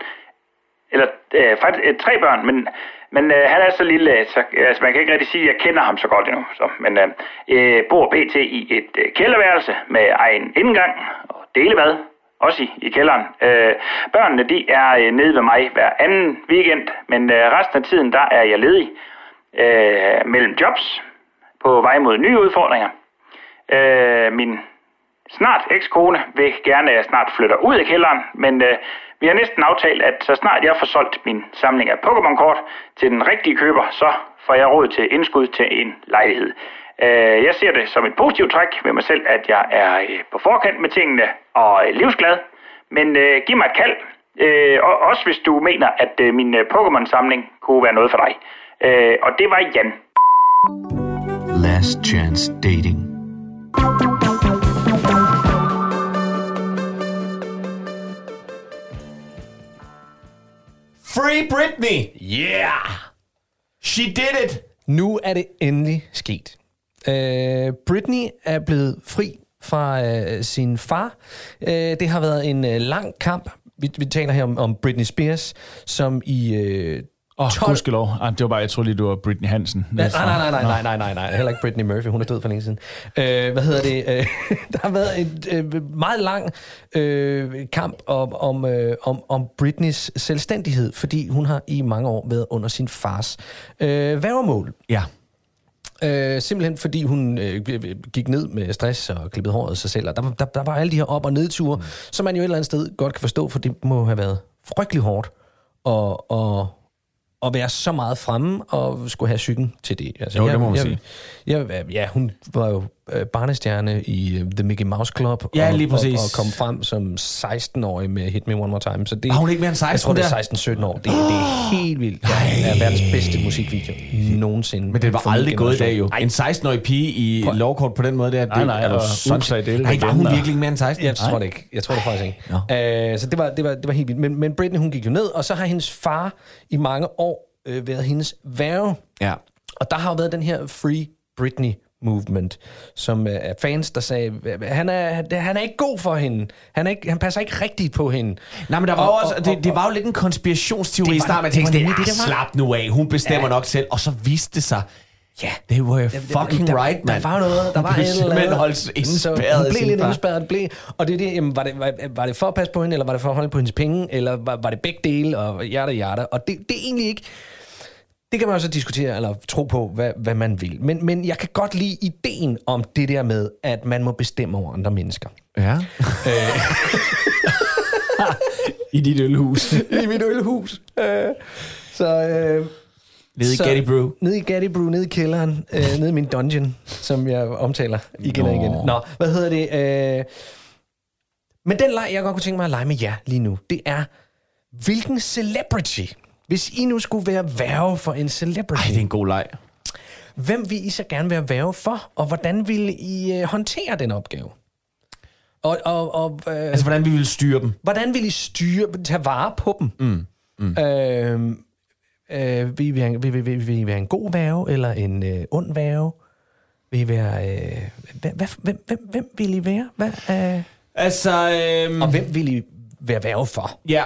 eller øh, faktisk øh, tre børn, men, men øh, han er så lille, øh, så øh, altså, man kan ikke rigtig sige, at jeg kender ham så godt endnu. Så, men øh, øh bor pt. i et øh, kælderværelse med egen indgang og delebad, også i, i kælderen. Øh, børnene de er øh, nede ved mig hver anden weekend, men øh, resten af tiden der er jeg ledig øh, mellem jobs på vej mod nye udfordringer. Øh, min snart ekskone vil gerne, at jeg snart flytter ud af kælderen, men øh, vi har næsten aftalt, at så snart jeg får solgt min samling af Pokémon-kort til den rigtige køber, så får jeg råd til indskud til en lejlighed. Øh, jeg ser det som et positivt træk ved mig selv, at jeg er øh, på forkant med tingene og øh, livsglad. Men giv mig et kald, og også hvis du mener, at min Pokémon-samling kunne være noget for dig. Og det var Jan. Last Chance Dating. Free Britney! Yeah! She did it! Nu er det endelig sket. Øh, Britney er blevet fri fra øh, sin far. Øh, det har været en øh, lang kamp. Vi, vi taler her om, om Britney Spears, som i øh, Åh, oh, 12 gudskelov. Ah, det var bare, jeg troede lige, du var Britney Hansen. Nej, nej, nej, nej, nej, nej, nej, nej, heller ikke Britney Murphy, hun er død for længe siden. Øh, hvad hedder det? Øh, [laughs] der har været en øh, meget lang øh, kamp om, om, øh, om, om Britneys selvstændighed, fordi hun har i mange år været under sin fars øh, værgemål. Ja. Øh, simpelthen fordi hun øh, gik ned med stress og klippede håret sig selv, og der, der, der var alle de her op- og nedture, mm. som man jo et eller andet sted godt kan forstå, for det må have været frygtelig hårdt at, at, at være så meget fremme og skulle have psyken til det. Altså, Jo, det må man sige. Jeg, jeg, ja, hun var jo barnestjerne i øh, The Mickey Mouse Club. Ja, og, lige præcis. Og, og kom frem som 16-årig med Hit Me One More Time. Så det, Var hun ikke mere end 16 Jeg tror, det er 16-17 år. Det, det er helt vildt. Det er verdens bedste musikvideo nogensinde. Men det var aldrig gået i dag jo. En 16-årig pige i lovkort på den måde der. Nej, det, nej, er du og sindssyg? Upside Down Nej, var hun virkelig ikke mere end 16? Jeg tror det ikke. Jeg tror det faktisk ikke. Øh, så det var, det, var, det var helt vildt. Men, men Britney, hun gik jo ned, og så har hendes far i mange år øh, været hendes værve. Ja. Og der har jo været den her Free Britney movement, som øh, er fans, der sagde, han er, han er ikke god for hende. Han, er ikke, han passer ikke rigtigt på hende. Nej, men der var Og- også, og- det, det var jo lidt en konspirationsteori Det i starten. Man det tænkte, det, det, det var. slap nu af, hun bestemmer Ja. nok selv. Og så viste det sig, Ja. det var jo det var- fucking der, right, mand. Der var noget, der var [laughs] et eller andet. holdt Så indespærret hun blev lidt det Blev, og det er det, jamen, var, det, var, var det for at passe på hende, eller var det for at holde på hendes penge, eller var, var det begge dele, og hjerte hjerte. Og det, det er egentlig ikke... Det kan man også diskutere, eller tro på, hvad, hvad man vil. Men, men jeg kan godt lide ideen om det der med, at man må bestemme over andre mennesker. Ja. [laughs] [laughs] I dit ølhus. I mit ølhus. Øh, så... Øh, Nede i Getty Brew. Nede i Getty Brew, nede i kælderen, øh, nede i min dungeon, som jeg omtaler igen og Nå. igen. Nå, hvad hedder det? Øh, men den leg, jeg godt kunne tænke mig at lege med jer lige nu, det er, hvilken celebrity, hvis I nu skulle være værve for en celebrity, Ej, det er en god leg. hvem vil I så gerne være værve for, og hvordan vil I øh, håndtere den opgave? Og, og, og øh, Altså, hvordan vi vil styre dem. Hvordan vil I styre, tage vare på dem? Mm. Mm. Øh, øh, vil, I være, vil, vil, vil, vil I være en god værve, eller en øh, ond værve? Vil I være... Øh, hvad, hvem, hvem, hvem vil I være? Hvad, øh, Altså, øhm, og hvem vil I være værve for? ja.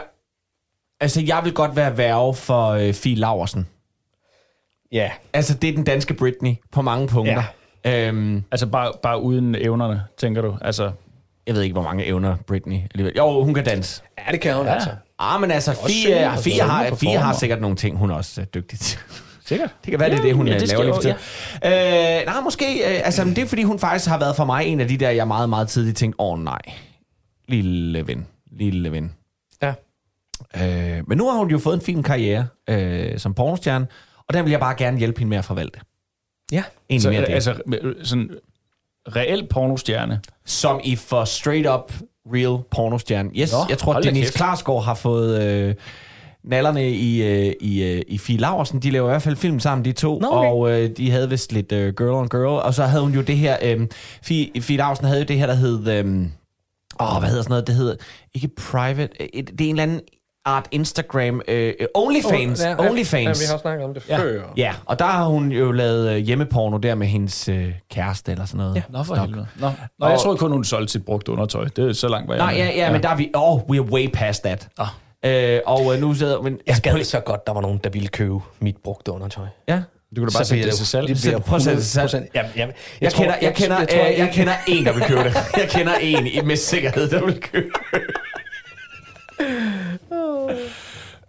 Altså, jeg vil godt være værve for øh, Fie Laversen. Ja. Altså, det er den danske Britney på mange punkter. Ja. Øhm, Altså bare, bare uden evnerne, tænker du? Altså, jeg ved ikke, hvor mange evner Britney alligevel. Jo, hun kan danse. Ja, det kan hun ja. altså. Ah, men altså, Fie, og Fie, har, Fie har sikkert nogle ting, hun er også er dygtig til. sikkert. Det kan være, det er Ja, det, hun ja, ja, det laver lige for tiden. Øh, nej, måske. Øh, altså, men det er, fordi hun faktisk har været for mig en af de der, jeg meget, meget tidligt tænkte, åh oh, nej, lille ven, lille ven. Øh, men nu har hun jo fået en fin karriere øh, som pornostjerne, og den vil jeg bare gerne hjælpe hende med at forvalte. Ja. Egentlig så, mere det. altså, sådan reel pornostjerne. Som i for straight up real pornostjerne. Yes, Nå, jeg tror, Dennis kæft. Klarsgaard har fået øh, nallerne i, øh, i, øh, i Fie Laversen. De laver i hvert fald film sammen, de to. Okay. Og øh, de havde vist lidt øh, girl on girl. Og så havde hun jo det her... Øh, Fie, Fie Laversen havde jo det her, der hed... Øh, åh, hvad hedder sådan noget? Det hedder... Ikke private... øh, Det er en eller anden art Instagram... Øh, Onlyfans. Ja, ja, Onlyfans. Ja, vi har snakket om det Ja. før. Ja, og der har hun jo lavet øh, hjemmeporno der med hendes øh, kæreste eller sådan noget. Ja. Nå for Stok. helvede. Nå, Nå jeg troede kun, hun solgte sit brugt undertøj. Det er så langt, var jeg Nej, med. ja, ja, men der er vi... Oh, we are way past that. Ah. Øh, og øh, nu sidder... Men, Jeg gad så godt, der var nogen, der ville købe mit brugte undertøj. Ja. Du kan da bare sætte det til salg. Det bliver Prøv at sætte det til salg. 100%. Jamen, jamen, Jeg, kender, jeg, kender, jeg tror, øh, jeg kender en, der vil købe det. [laughs] Jeg kender en i- med sikkerhed, der vil købe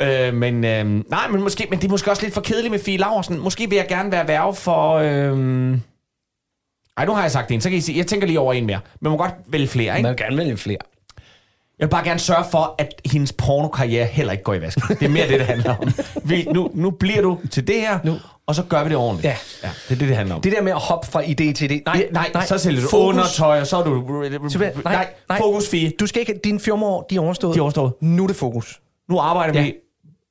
Øh, men øh, nej, men måske, men det er måske også lidt for kedeligt med Fie Laversen. Måske vil jeg gerne være værve for... Øh... Ej, nu har jeg sagt en, så kan I sige, jeg tænker lige over en mere. Men man må godt vælge flere, ikke? Man vil gerne vælge flere. Jeg vil bare gerne sørge for, at hendes pornokarriere heller ikke går i vasken. Det er mere det, det handler om. Vi, nu, nu bliver du til det her, nu. og så gør vi det ordentligt. Ja. ja det er det, det handler om. Det der med at hoppe fra idé til idé. Nej, Ja, nej, nej, så sælger du Fokus. undertøj, og så er du... Tilbage. Nej, nej, fokus fie. Du skal ikke... Dine fjormårår, de er overstået. De er overstået. Nu er det fokus. Nu arbejder Ja. vi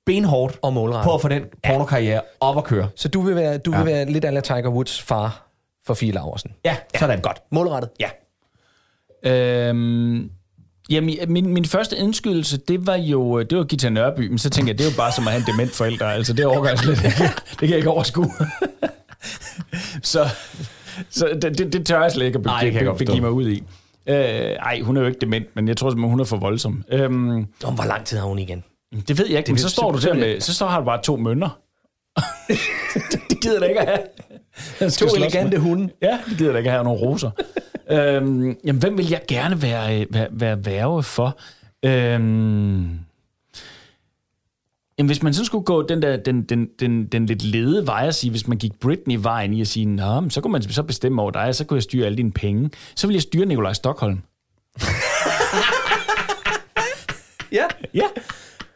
benhårdt Og målrettet. på at få den pornokarriere op at køre. Så du vil være, du Ja. vil være lidt af Tiger Woods far for Fie Laversen. Ja, sådan. Godt. Målrettet. Ja. Øhm, jamen, min, min første indskydelse, det var jo det var Gita Nørby, men så tænker jeg, det er jo bare som at have en dement forælder. Altså, det overgår jeg slet ikke. Det kan jeg ikke overskue. [laughs] så så det, det, det tør jeg slet ikke at Nej, det kan begive, begive mig ud i. Øh, ej, hun er jo ikke dement, men jeg tror simpelthen, hun er for voldsom. Øhm, Om hvor lang tid har hun igen? det ved jeg ikke, men Det- så står du der med, så står har du bare to mønner. [laughs] det, gider da ikke at have. [laughs] To elegante hunde. Ja, det gider da ikke at have nogle roser. Øhm, jamen, hvem vil jeg gerne være, være, være værve for? Øhm, jamen, hvis man så skulle gå den, der, den, den, den, den lidt lede vej at sige, hvis man gik Britney-vejen i at sige, Nå, men så kunne man så bestemme over dig, så kunne jeg styre alle dine penge. Så vil jeg styre Nikolaj Stockholm. Ja. Ja.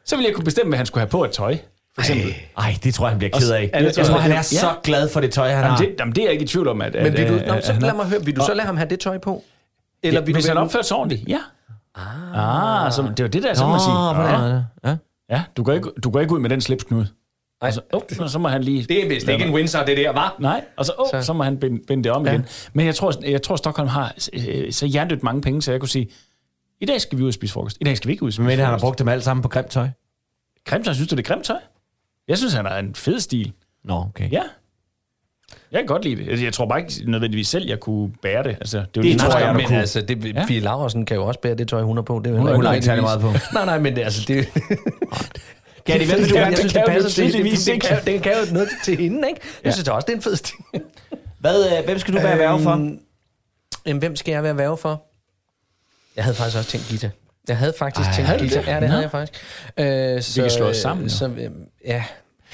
Så ville jeg kunne bestemme, hvad han skulle have på et tøj. For eksempel. Ej, det tror jeg, han bliver ked af. Det jeg tror jeg. han er så glad for det tøj, han Jamen, har. det, jamen, det er jeg ikke i tvivl om, at... Men vil du, at, nå, så lad mig høre, vil du så lade ham have det tøj på? Eller vil hvis du han opfører sig ordentligt, ja. Ah, ah så det var det der, så må man sige. Ja. Ja. du går, ikke, du går ikke ud med den slipsknude. Nej, Så, oh, så, må han lige... det er vist ikke en Windsor, det der, var. Nej, og så, oh, så. så må han binde, binde det om ja. igen. Men jeg tror, jeg tror Stockholm har øh, så hjernedødt mange penge, så jeg kunne sige, i dag skal vi ud og spise frokost. I dag skal vi ikke ud og spise Men han har brugt dem alle sammen på grimt tøj. Grimt tøj, synes du, det er grimt tøj? Jeg synes, han har en fed stil. Nå, okay. Ja. Jeg kan godt lide det. Altså, Jeg tror bare ikke nødvendigvis selv, jeg kunne bære det. Altså, det, er jo Det lige tror jeg, du man- kunne. Altså, det, Ja. ja. Fie Laursen kan jo også bære det tøj, hun har på. Det er Hun heller har ikke særlig meget nødvendigvis- [laughs] Nej, nej, men det, altså, det, Gatti, hvem vil du jeg synes, kan det passer til, det, det, ikke. kan, det kan jo noget til hende, ikke? Jeg synes også, det er en fed stil. [laughs] Hvad, øh, hvem skal du være værve for? Øhm, hvem skal jeg være værve for? Jeg havde faktisk også tænkt Gita. Jeg havde faktisk Ej, tænkt havde du Gita. det? Ja, det havde jeg faktisk. Øh, så, kan slå os sammen, jo. Så, øh, ja.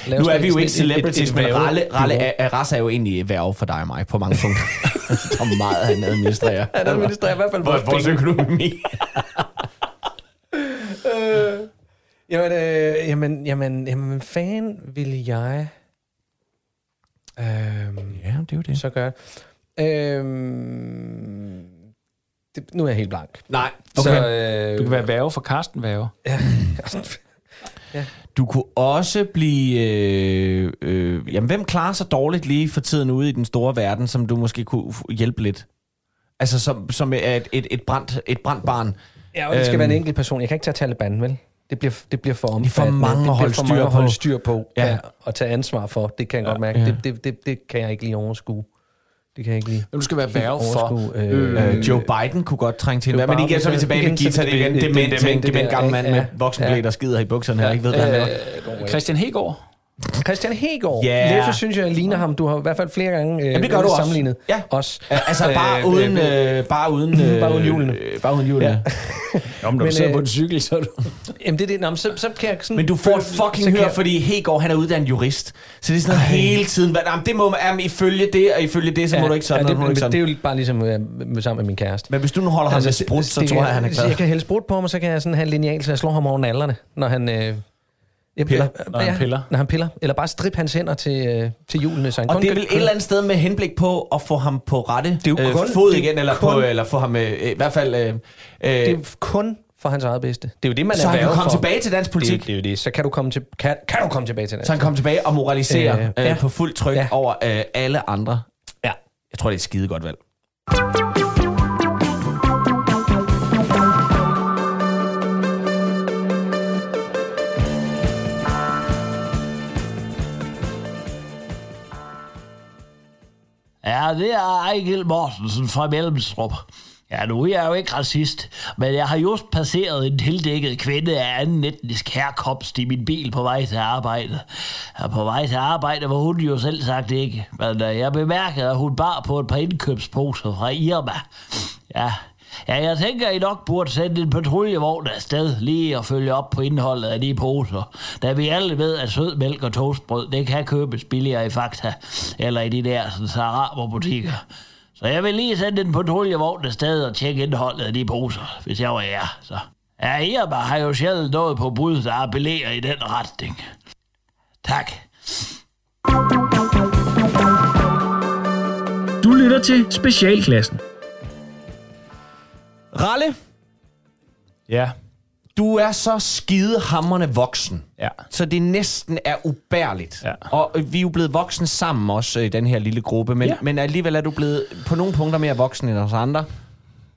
Lad Nu er vi jo ikke celebrities, men Ralle, Ralle er, Rasse er jo egentlig værve for dig og mig på mange punkter. [laughs] Er meget, han administrerer. Han administrerer i hvert fald vores vores økonomi. [laughs] Øh, jamen, øh, jamen, jamen, jamen, fanden ville jeg øhm, Ja, det er jo det. så gøre? Øhm, det, nu er jeg helt blank. Nej, Så, okay. øh, Du kan være værve for Karsten Værve. [laughs] Du kunne også blive... Øh, øh, jamen, hvem klarer sig dårligt lige for tiden ude i den store verden, som du måske kunne hjælpe lidt? Altså, som, som er et, et, et, brændt, et brændt barn. ja, og det skal Øhm, være en enkelt person. Jeg kan ikke tage Taliban, vel? Det bliver, det bliver for omfattende. mange at det holde bliver for styr mange at på. holde styr på. Ja. Ja. ja. Og tage ansvar for. Det kan jeg godt mærke. Ja. Det, det, det, det kan jeg ikke lige overskue. Det kan jeg ikke lige. Men du skal være værve for... overskue, øh, Øh, Joe Biden kunne godt trænge til Joe det. Men igen, så er vi tilbage med så Gita. er Det er igen dement, gammel mand med Ja. voksenblæd, der skider i bukserne her. Ikke ved, hvad han laver. Christian Hegård. Christian Hegård. Ja. Yeah. Leffe synes jeg ligner ham. Du har i hvert fald flere gange øh, Jamen, det gør du også. sammenlignet Ja. os. Altså, bare Øh, uden... øh, Øh, bare uden... Øh, Bare uden hjulene. øh, Bare uden hjulene. Ja. [laughs] Jo, men når Men, du sidder øh, på en cykel, så er du... [laughs] Jamen det er det. Nå, men så, så kan jeg sådan... Men du får et fucking hør, jeg- fordi Hegård, han er uddannet jurist. Så det er sådan noget hele tiden. Hvad, jamen, det må man, jamen, ifølge det, og ifølge det, så må du ikke sådan, ja, det, ikke det, sådan. det er jo bare ligesom øh, med, sammen med min kæreste. Men hvis du nu holder ham med sprut, så det tror jeg, han er glad. Jeg kan hælde sprut på ham, så kan jeg sådan have en lineal, så jeg slår ham over nallerne, når han... Øh, jeg, Piller. Eller, Når han piller. Når han piller. Eller bare strip hans hænder til, øh, til hjulene, så han Og kun det er vel et eller andet sted med henblik på at få ham på rette Det er jo øh, kun- fod det er igen, eller, kun- på, eller få ham øh, i hvert fald... Øh, Det er øh, jo kun for hans eget bedste. Det er jo det, man så er han kan komme for. tilbage til dansk Det politik. det er jo det. Så kan du komme, til, kan, kan du komme tilbage til det. Så han kommer tilbage og moraliserer Øh, øh, ja. på fuld tryk Ja. over øh, alle andre. Ja. Jeg tror, det er et skide godt valg. Ja, det er Ejgil Mortensen fra Mellemstrup. Ja, nu er jeg jo ikke racist, men jeg har just passeret en tildækket kvinde af anden etnisk herkomst i min bil på vej til arbejde. Ja, på vej til arbejde var hun jo selv sagt ikke, men øh, jeg bemærkede, at hun bar på et par indkøbsposer fra Irma. Ja, Ja, jeg tænker, I nok burde sende en patruljevogn afsted lige og følge op på indholdet af de poser. Da vi alle ved, at sødmælk og toastbrød, det kan købes billigere i Fakta, eller i de der sådan, araberbutikker. Så jeg vil lige sende en patruljevogn afsted og tjekke indholdet af de poser, hvis jeg var jer. Så. Ja, Irma har jo sjældent noget på bud, der appellerer i den retning. Tak. Du lytter til Specialklassen. Ralle, Ja. du er så skidehammerende voksen. Ja. Så det næsten er ubærligt. Ja. Og øh, vi er jo blevet voksen sammen også øh, i den her lille gruppe, men, Ja. ja. men alligevel er du blevet på nogle punkter mere voksen end os andre.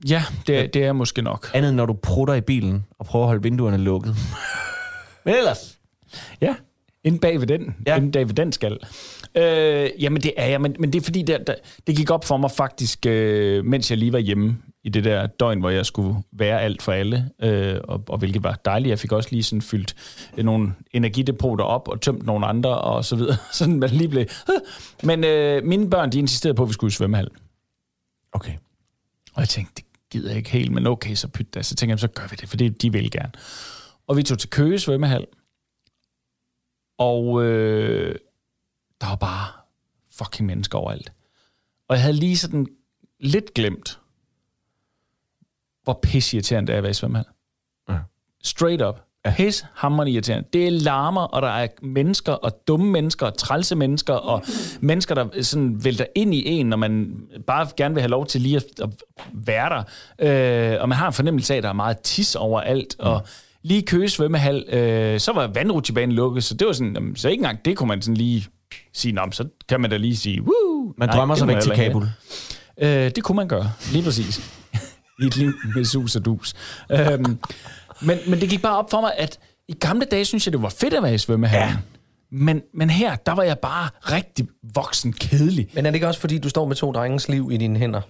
Ja, det, er- det er måske nok. Andet når du prutter i bilen og prøver at holde vinduerne lukket. [laughs] men ellers, Ja, inden bag ved den. Ja. Ja. Inden bag ved den skal. Øh, jamen det er jeg, men, men det er fordi, der, der, det gik op for mig faktisk, øh, mens jeg lige var hjemme i det der døgn, hvor jeg skulle være alt for alle, øh, og, og hvilket var dejligt. Jeg fik også lige sådan fyldt øh, nogle energidepoter op og tømt nogle andre og så videre. [laughs] Sådan man lige blev... Men øh, mine børn, de insisterede på, at vi skulle i svømmehal. okay. Og jeg tænkte, det gider jeg ikke helt, men okay, så pyt da. Så tænkte jeg, så gør vi det, for det, de vil gerne. Og vi tog til Køge svømmehal, og øh, der var bare fucking mennesker overalt. Og jeg havde lige sådan lidt glemt, hvor pisseirriterende det er at være i svømmehal. Ja. Straight up. Pis hammerende irriterende. Det er larmer, og der er mennesker, og dumme mennesker, og trælse mennesker, og mennesker, der sådan vælter ind i en, når man bare gerne vil have lov til lige at, at være der. Øh, og man har en fornemmelse af, at der er meget tis overalt, Mm. og lige i Køge svømmehal, øh, så var vandrutsjebanen lukket, så det var sådan, jamen, så ikke engang det kunne man sådan lige sige, Nå, så kan man da lige sige, woo! Man drømmer det sig væk til Kabul. Øh, det kunne man gøre, lige præcis. I et liv med sus og dus. Øhm, men, men det gik bare op for mig, at i gamle dage synes jeg, det var fedt at være i svømmehallen. Ja. Men, men her, der var jeg bare rigtig voksen kedelig. Men er det ikke også, fordi du står med to drenges liv i dine hænder?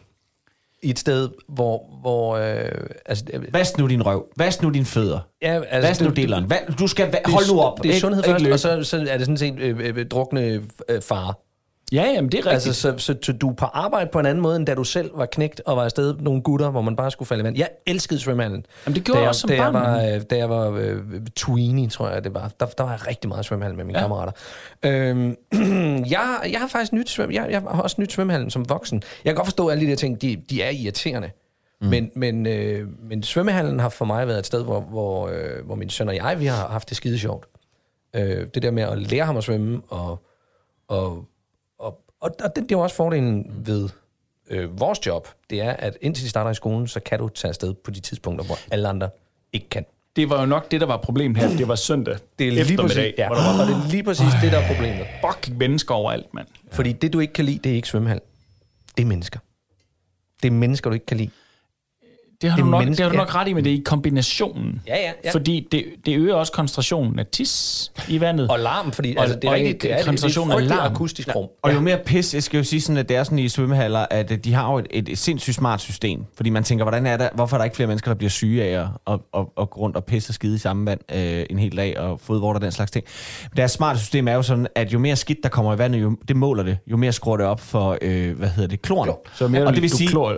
I et sted, hvor... hvor øh, altså, Vask nu din røv. Vask nu dine fødder. ja, altså, Vask nu det- deleren. Hva- Du skal... det Hold nu op. Det er sundhed først, og så, så er det sådan set øh, øh, drukne øh, far. Ja, jamen det er rigtigt. Altså, så, så, så du er på arbejde på en anden måde, end da du selv var knægt og var afsted nogle gutter, hvor man bare skulle falde i vand. Jeg elskede svømmehallen. Jamen, det gjorde da jeg jeg, også som da jeg barn, var, øh, Da jeg var øh, tweenie, tror jeg det var, der, der var jeg rigtig meget svømmehallen med mine ja. kammerater. Øhm, [clears throat] jeg, jeg har faktisk nyt svøm, jeg, jeg har også nyt svømmehallen som voksen. Jeg kan godt forstå, at alle de der ting, de, de er irriterende. Mm. Men, men, øh, men svømmehallen har for mig været et sted, hvor, hvor, øh, hvor min søn og jeg, vi har haft det skide sjovt. Øh, det der med at lære ham at svømme, og, og, og, og, det, det er jo også fordelen ved øh, vores job, det er, at indtil de starter i skolen, så kan du tage afsted på de tidspunkter, hvor alle andre ikke kan. Det var jo nok det, der var problemet her. Det var søndag Det er lige præcis, eftermiddag, ja, hvor der var og det er lige præcis det, der er problemet. fucking mennesker overalt, mand. Fordi det, du ikke kan lide, det er ikke svømmehal. Det er mennesker. Det er mennesker, du ikke kan lide. Det har, Det du er nok, menneske- det har du nok ja. ret i, men det er i kombinationen. Ja, ja, ja. Fordi det, det øger også koncentrationen af tis i vandet. Og larm, fordi Og- altså, det er og rigtigt, det er, det er koncentrationen et af frygteligt larm. akustisk rum. Og jo mere pis, jeg skal jo sige sådan, at det er sådan i svømmehaller, at øh, de har jo et, et, sindssygt smart system. Fordi man tænker, hvordan er der, hvorfor er der ikke flere mennesker, der bliver syge af at, at, at, at gå rundt og pisse og skide i samme vand øh, en hel dag, og fodvorter og den slags ting. Men deres smarte system er jo sådan, at jo mere skidt, der kommer i vandet, jo, det måler det, jo mere skruer det op for, øh, hvad hedder det, kloren. Så mere og det vil du sige, klor,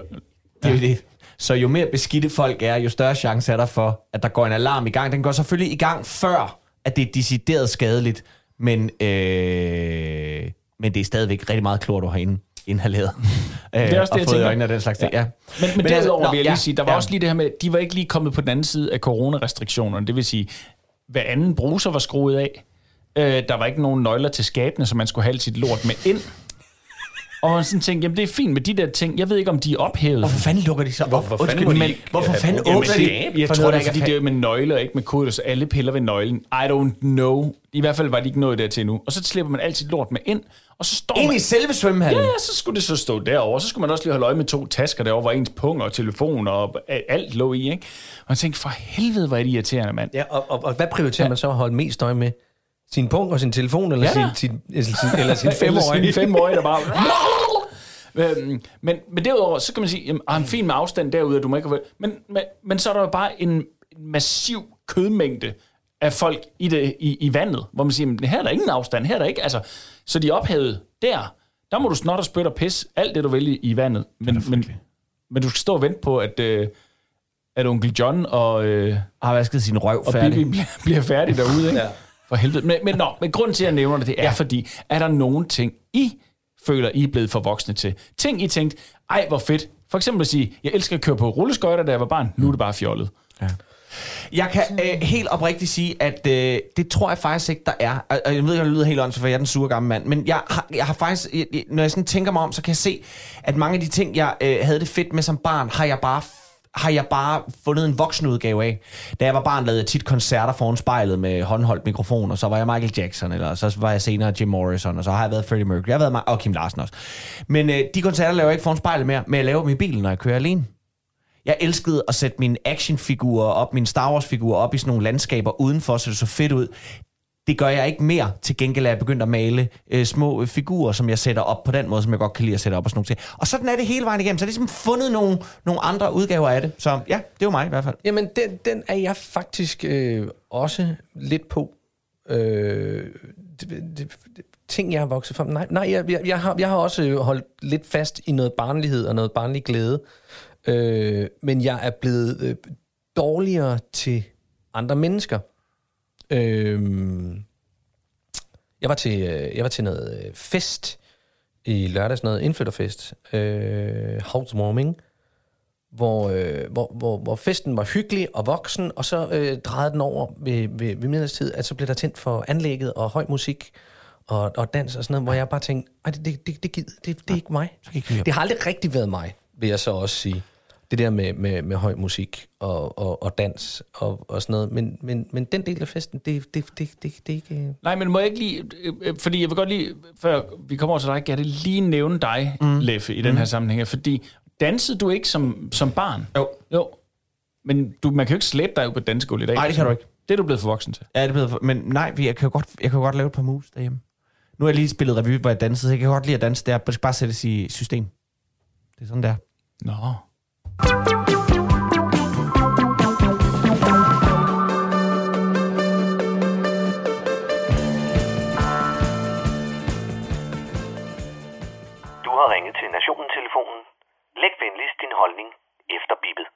det er det. Så jo mere beskidte folk er, jo større chance er der for, at der går en alarm i gang. Den går selvfølgelig i gang før, at det er decideret skadeligt, men, øh, men det er stadigvæk rigtig meget klor, du har ind, inhaleret. [laughs] Det er også det, og jeg fået i tænker. øjnene og den slags ting. Ja. Men, men, men altså, derudover nå, vil jeg ja, lige sige, der var ja. også lige det her med, de var ikke lige kommet på den anden side af coronarestriktionerne. Det vil sige, hver anden bruser var skruet af. Øh, der var ikke nogen nøgler til skabene, så man skulle have sit lort med ind. Og man sådan tænkte, jamen det er fint med de der ting. Jeg ved ikke, om de er ophævet. Hvorfor fanden lukker de så op? Hvorfor fanden men ikke hvorfor fanden åbner de? Jeg for tror, det er, fordi det er med nøgler ikke med kode, så alle piller ved nøglen. I don't know. I hvert fald var de ikke nået dertil nu. Og så slipper man alt sit lort med ind, og så står Ind man... i selve svømmehallen? Ja, ja, så skulle det så stå derovre. Så skulle man også lige holde øje med to tasker derovre, hvor ens pung og telefon og alt lå i, ikke? Og jeg tænkte, for helvede, hvor er det irriterende, mand. Ja, og, og, og hvad prioriterer ja. man så at holde mest øje med? Sin punkt og sin telefon, eller Ja, sin, sin, eller sin, eller sin [laughs] femårige? Eller sin femårige, der bare... [laughs] Øhm, men, men derudover, så kan man sige, er han fin med afstand derude, og du må ikke... Men, men, men så er der jo bare en, en massiv kødmængde af folk i, det, i, i vandet, hvor man siger, men her er der ingen afstand, her er der ikke... Altså, så de er ophævet der, der må du snot og spytte og pisse alt det, du vil i, i vandet. Men, men, men du skal stå og vente på, at, øh, at onkel John og, øh, Har vasket sin røv og færdig. Bibi bliver, bliver færdig derude, ikke? Ja. For helvede. Men, men, nå, men grunden til, at jeg nævner det, det er ja. fordi, er der nogle ting, I føler, I er blevet for voksne til? Ting, I tænkte, ej, hvor fedt. For eksempel at sige, jeg elsker at køre på rulleskøjter, da jeg var barn. Nu er det bare fjollet. Jeg kan øh, helt oprigtigt sige, at øh, det tror jeg faktisk ikke, der er. Og, og jeg ved, jeg lyder helt åndssvagt, for jeg er den sure gamle mand. Men jeg har, jeg har faktisk, jeg- når jeg sådan tænker mig om, så kan jeg se, at mange af de ting, jeg øh, havde det fedt med som barn, har jeg bare har jeg bare fundet en voksenudgave af. Da jeg var barn, lavede jeg tit koncerter foran spejlet med håndholdt mikrofon, og så var jeg Michael Jackson, eller så var jeg senere Jim Morrison, og så har jeg været Freddie Mercury. Jeg har været og Kim Larsen også. Men øh, de koncerter laver jeg ikke foran spejlet mere, men jeg laver dem i bilen, når jeg kører alene. Jeg elskede at sætte mine actionfigurer op, mine Star Wars-figurer op i sådan nogle landskaber udenfor, så det så fedt ud. Det gør jeg ikke mere. Til gengæld er jeg begyndt at male øh, små øh, figurer, som jeg sætter op på den måde, som jeg godt kan lide at sætte op og sådan noget. Og sådan er det hele vejen igennem. Så jeg har ligesom fundet nogle, nogle andre udgaver af det. Så ja, det var mig i hvert fald. Jamen, den, den er jeg faktisk øh, også lidt på. Øh, det, det, det, ting, jeg har vokset fra. Nej, nej jeg, jeg, jeg, har, jeg har også øh, holdt lidt fast i noget barnlighed og noget barnlig glæde. Øh, men jeg er blevet øh, dårligere til andre mennesker. Øh, jeg var til, øh, jeg var til noget øh, fest i lørdags, noget indflytterfest, øh, housewarming, hvor, øh, hvor, hvor, hvor festen var hyggelig og voksen, og så øh, drejede den over ved, ved, ved middagstid, at så blev der tændt for anlægget og høj musik og, og dans og sådan noget, hvor jeg bare tænkte, det, det, det, det, det, det er ikke mig. Det har aldrig rigtig været mig, vil jeg så også sige. Det der med, med, med høj musik og, og, og dans og, og sådan noget. Men, men, men den del af festen, det, det, det, det, det er ikke... Nej, men må jeg ikke lige... øh, øh, Fordi jeg vil godt lige, før vi kommer over til dig, Gerte, lige nævne dig, mm. Leffe, i den her sammenhæng. Fordi dansede du ikke som, som barn? Jo. Jo. Men du, man kan jo ikke slæbe dig ud på dansegulv i dag. Nej, det kan du ikke. Det er du blevet for voksen til. Ja, det er blevet for, men nej, jeg kan jo godt, jeg kan jo godt lave et par moves derhjemme. Nu har jeg lige spillet revy, hvor jeg dansede, så jeg kan godt lide at danse der. Bare sættes i system. Det er sådan der. Nå. Du har ringet til Nationen-telefonen. Læg venligst din holdning efter bippet.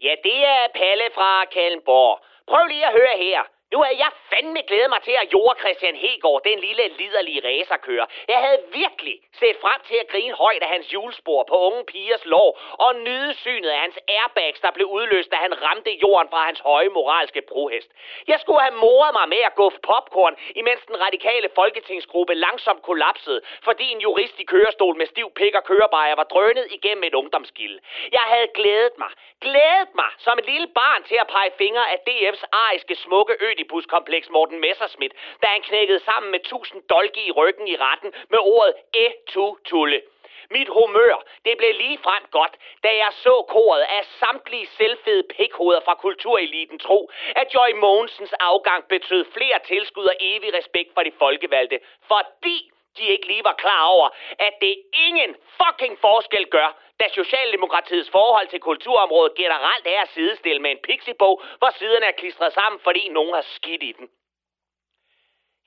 Ja, det er Palle fra Kalmborg. Prøv lige at høre her. Nu havde jeg fandme glædet mig til at jorde Christian Hegård, den lille liderlige racerkører. Jeg havde virkelig set frem til at grine højt af hans julespor på unge pigers lår, og nyde synet af hans airbags, der blev udløst, da han ramte jorden fra hans høje moralske brohest. Jeg skulle have moret mig med at guffe popcorn, imens den radikale folketingsgruppe langsomt kollapsede, fordi en jurist i kørestol med stiv pik og kørebejer var drønet igennem et ungdomsgilde. Jeg havde glædet mig, glædet mig som et lille barn til at pege fingre af DF's ariske smukke Ødipus-kompleks Morten Messerschmidt, da han knækkede sammen med tusind dolke i ryggen i retten med ordet e-tu-tulle. Mit humør, det blev lige frem godt, da jeg så koret af samtlige selvfede pikhoveder fra kultureliten tro, at Joy Mogensens afgang betød flere tilskud og evig respekt for de folkevalgte, fordi de ikke lige var klar over, at det ingen fucking forskel gør, da Socialdemokratiets forhold til kulturområdet generelt er at sidestille med en pixiebog, hvor siderne er klistret sammen, fordi nogen har skidt i den.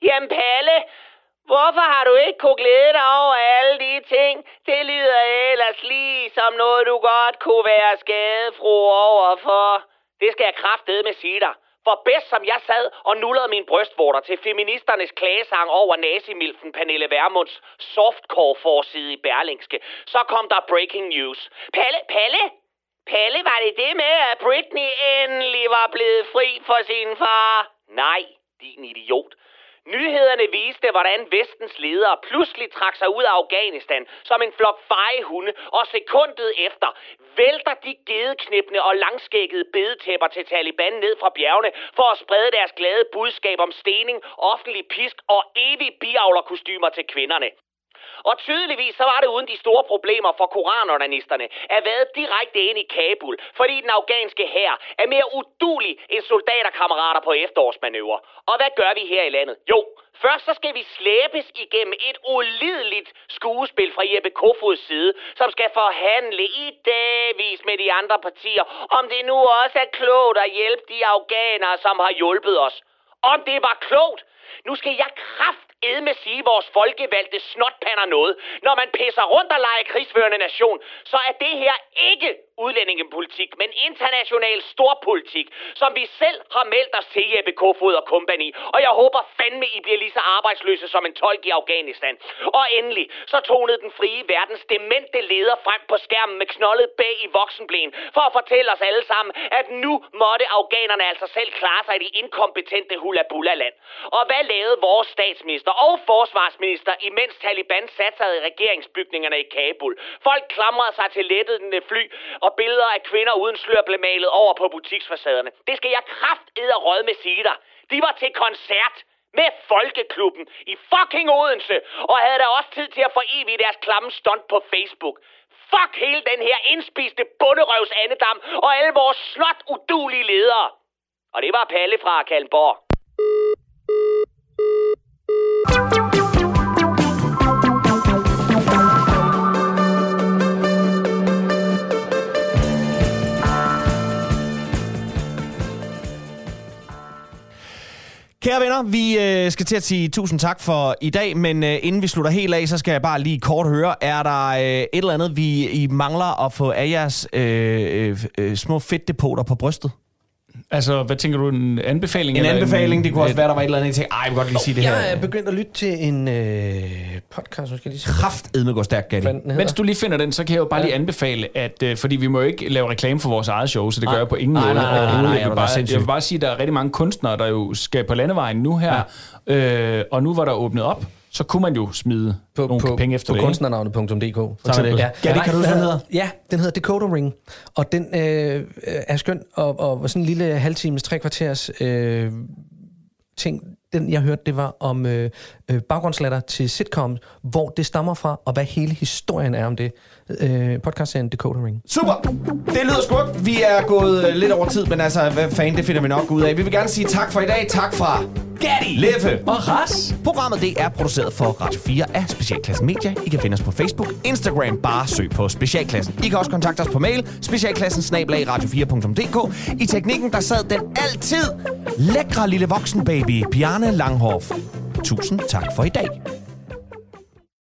Jamen Palle, hvorfor har du ikke kunne glæde dig over alle de ting? Det lyder ellers lige som noget, du godt kunne være skadefro overfor. Det skal jeg kraftedeme sige dig. For bedst som jeg sad og nullede min brystvorter til feministernes klagesang over nazimilfen Pernille Vermunds softcore-forside i Berlingske, så kom der breaking news. Palle, Palle? Palle, var det det med, at Britney endelig var blevet fri for sin far? Nej, din idiot. Nyhederne viste, hvordan vestens ledere pludselig trak sig ud af Afghanistan som en flok feje hunde, og sekundet efter vælter de gedeknippende og langskækkede bedetæpper til Taliban ned fra bjergene for at sprede deres glade budskab om stening, offentlig pisk og evig biavlerkostymer til kvinderne. Og tydeligvis så var det uden de store problemer for koranonanisterne at være direkte ind i Kabul, fordi den afghanske hær er mere udulig end soldaterkammerater på efterårsmanøvrer. Og hvad gør vi her i landet? Jo, først så skal vi slæbes igennem et ulideligt skuespil fra Jeppe Kofods side, som skal forhandle i dagvis med de andre partier, om det nu også er klogt at hjælpe de afghanere, som har hjulpet os. Om det var klogt, nu skal jeg kraft med sige vores folkevalgte snotpander noget. Når man pisser rundt og leger krigsførende nation, så er det her ikke udlændingepolitik, men international storpolitik, som vi selv har meldt os til Jeppe Kofod og company. Og jeg håber fandme, I bliver lige så arbejdsløse som en tolk i Afghanistan. Og endelig, så tonede den frie verdens demente leder frem på skærmen med knoldet bag i voksenblæen, for at fortælle os alle sammen, at nu måtte afghanerne altså selv klare sig i de inkompetente hula-bula-land. Og hvad lavede vores statsminister og forsvarsminister, imens Taliban satte sig i regeringsbygningerne i Kabul? Folk klamrede sig til lettede fly, og billeder af kvinder uden slør blev malet over på butiksfacaderne. Det skal jeg kraft råd med sige dig. De var til koncert med Folkeklubben i fucking Odense, og havde da også tid til at få evigt deres klamme stunt på Facebook. Fuck hele den her indspiste bunderøvs andedam og alle vores slot udulige ledere. Og det var Palle fra Kalmborg. Kære venner, vi øh, skal til at sige tusind tak for i dag, men øh, inden vi slutter helt af, så skal jeg bare lige kort høre, er der øh, et eller andet, vi I mangler at få af jeres øh, øh, øh, små fedtdepoter på brystet? Altså, hvad tænker du, en anbefaling? En eller anbefaling, det kunne også være, der var et eller andet, jeg tænkte, ej, jeg vil godt lige sige det her. Jeg er begyndt at lytte til en øh, podcast, nu skal jeg lige se. Kraftedme går stærkt, Gatti. Mens du lige finder den, så kan jeg jo bare Ja. lige anbefale, at øh, fordi vi må jo ikke lave reklame for vores eget show, så det gør Nej. jeg på ingen Nej, måde. nej, nej, nej, nej, jeg, vil bare, jeg vil bare sige, at der er rigtig mange kunstnere, der jo skal på landevejen nu her, øh, og nu var der åbnet op, så kunne man jo smide på, nogle på, penge efter på det. ikke? kunstnernavnet.dk. for Så er eksempel. det. Kan du huske, den hedder? Ja, den hedder Decoder Ring. Og den øh, er skøn, og, og sådan en lille halvtimes, tre kvarters øh, ting. Den, jeg hørte, det var om øh, øh, baggrundslatter til sitcoms, hvor det stammer fra, og hvad hele historien er om det. Øh, podcastserien Decoder Ring. Super! Det lyder smukt. Vi er gået øh, lidt over tid, men altså, hvad fanden, det finder vi nok ud af. Vi vil gerne sige tak for i dag. Tak fra Gatti, Leffe og Ras. Programmet det er produceret for Radio 4 af Specialklassen Media. I kan finde os på Facebook, Instagram, bare søg på Specialklassen. I kan også kontakte os på mail, specialklassen radio4.dk. I teknikken, der sad den altid lækre lille voksen baby, Bjarne Langhoff. Tusind tak for i dag.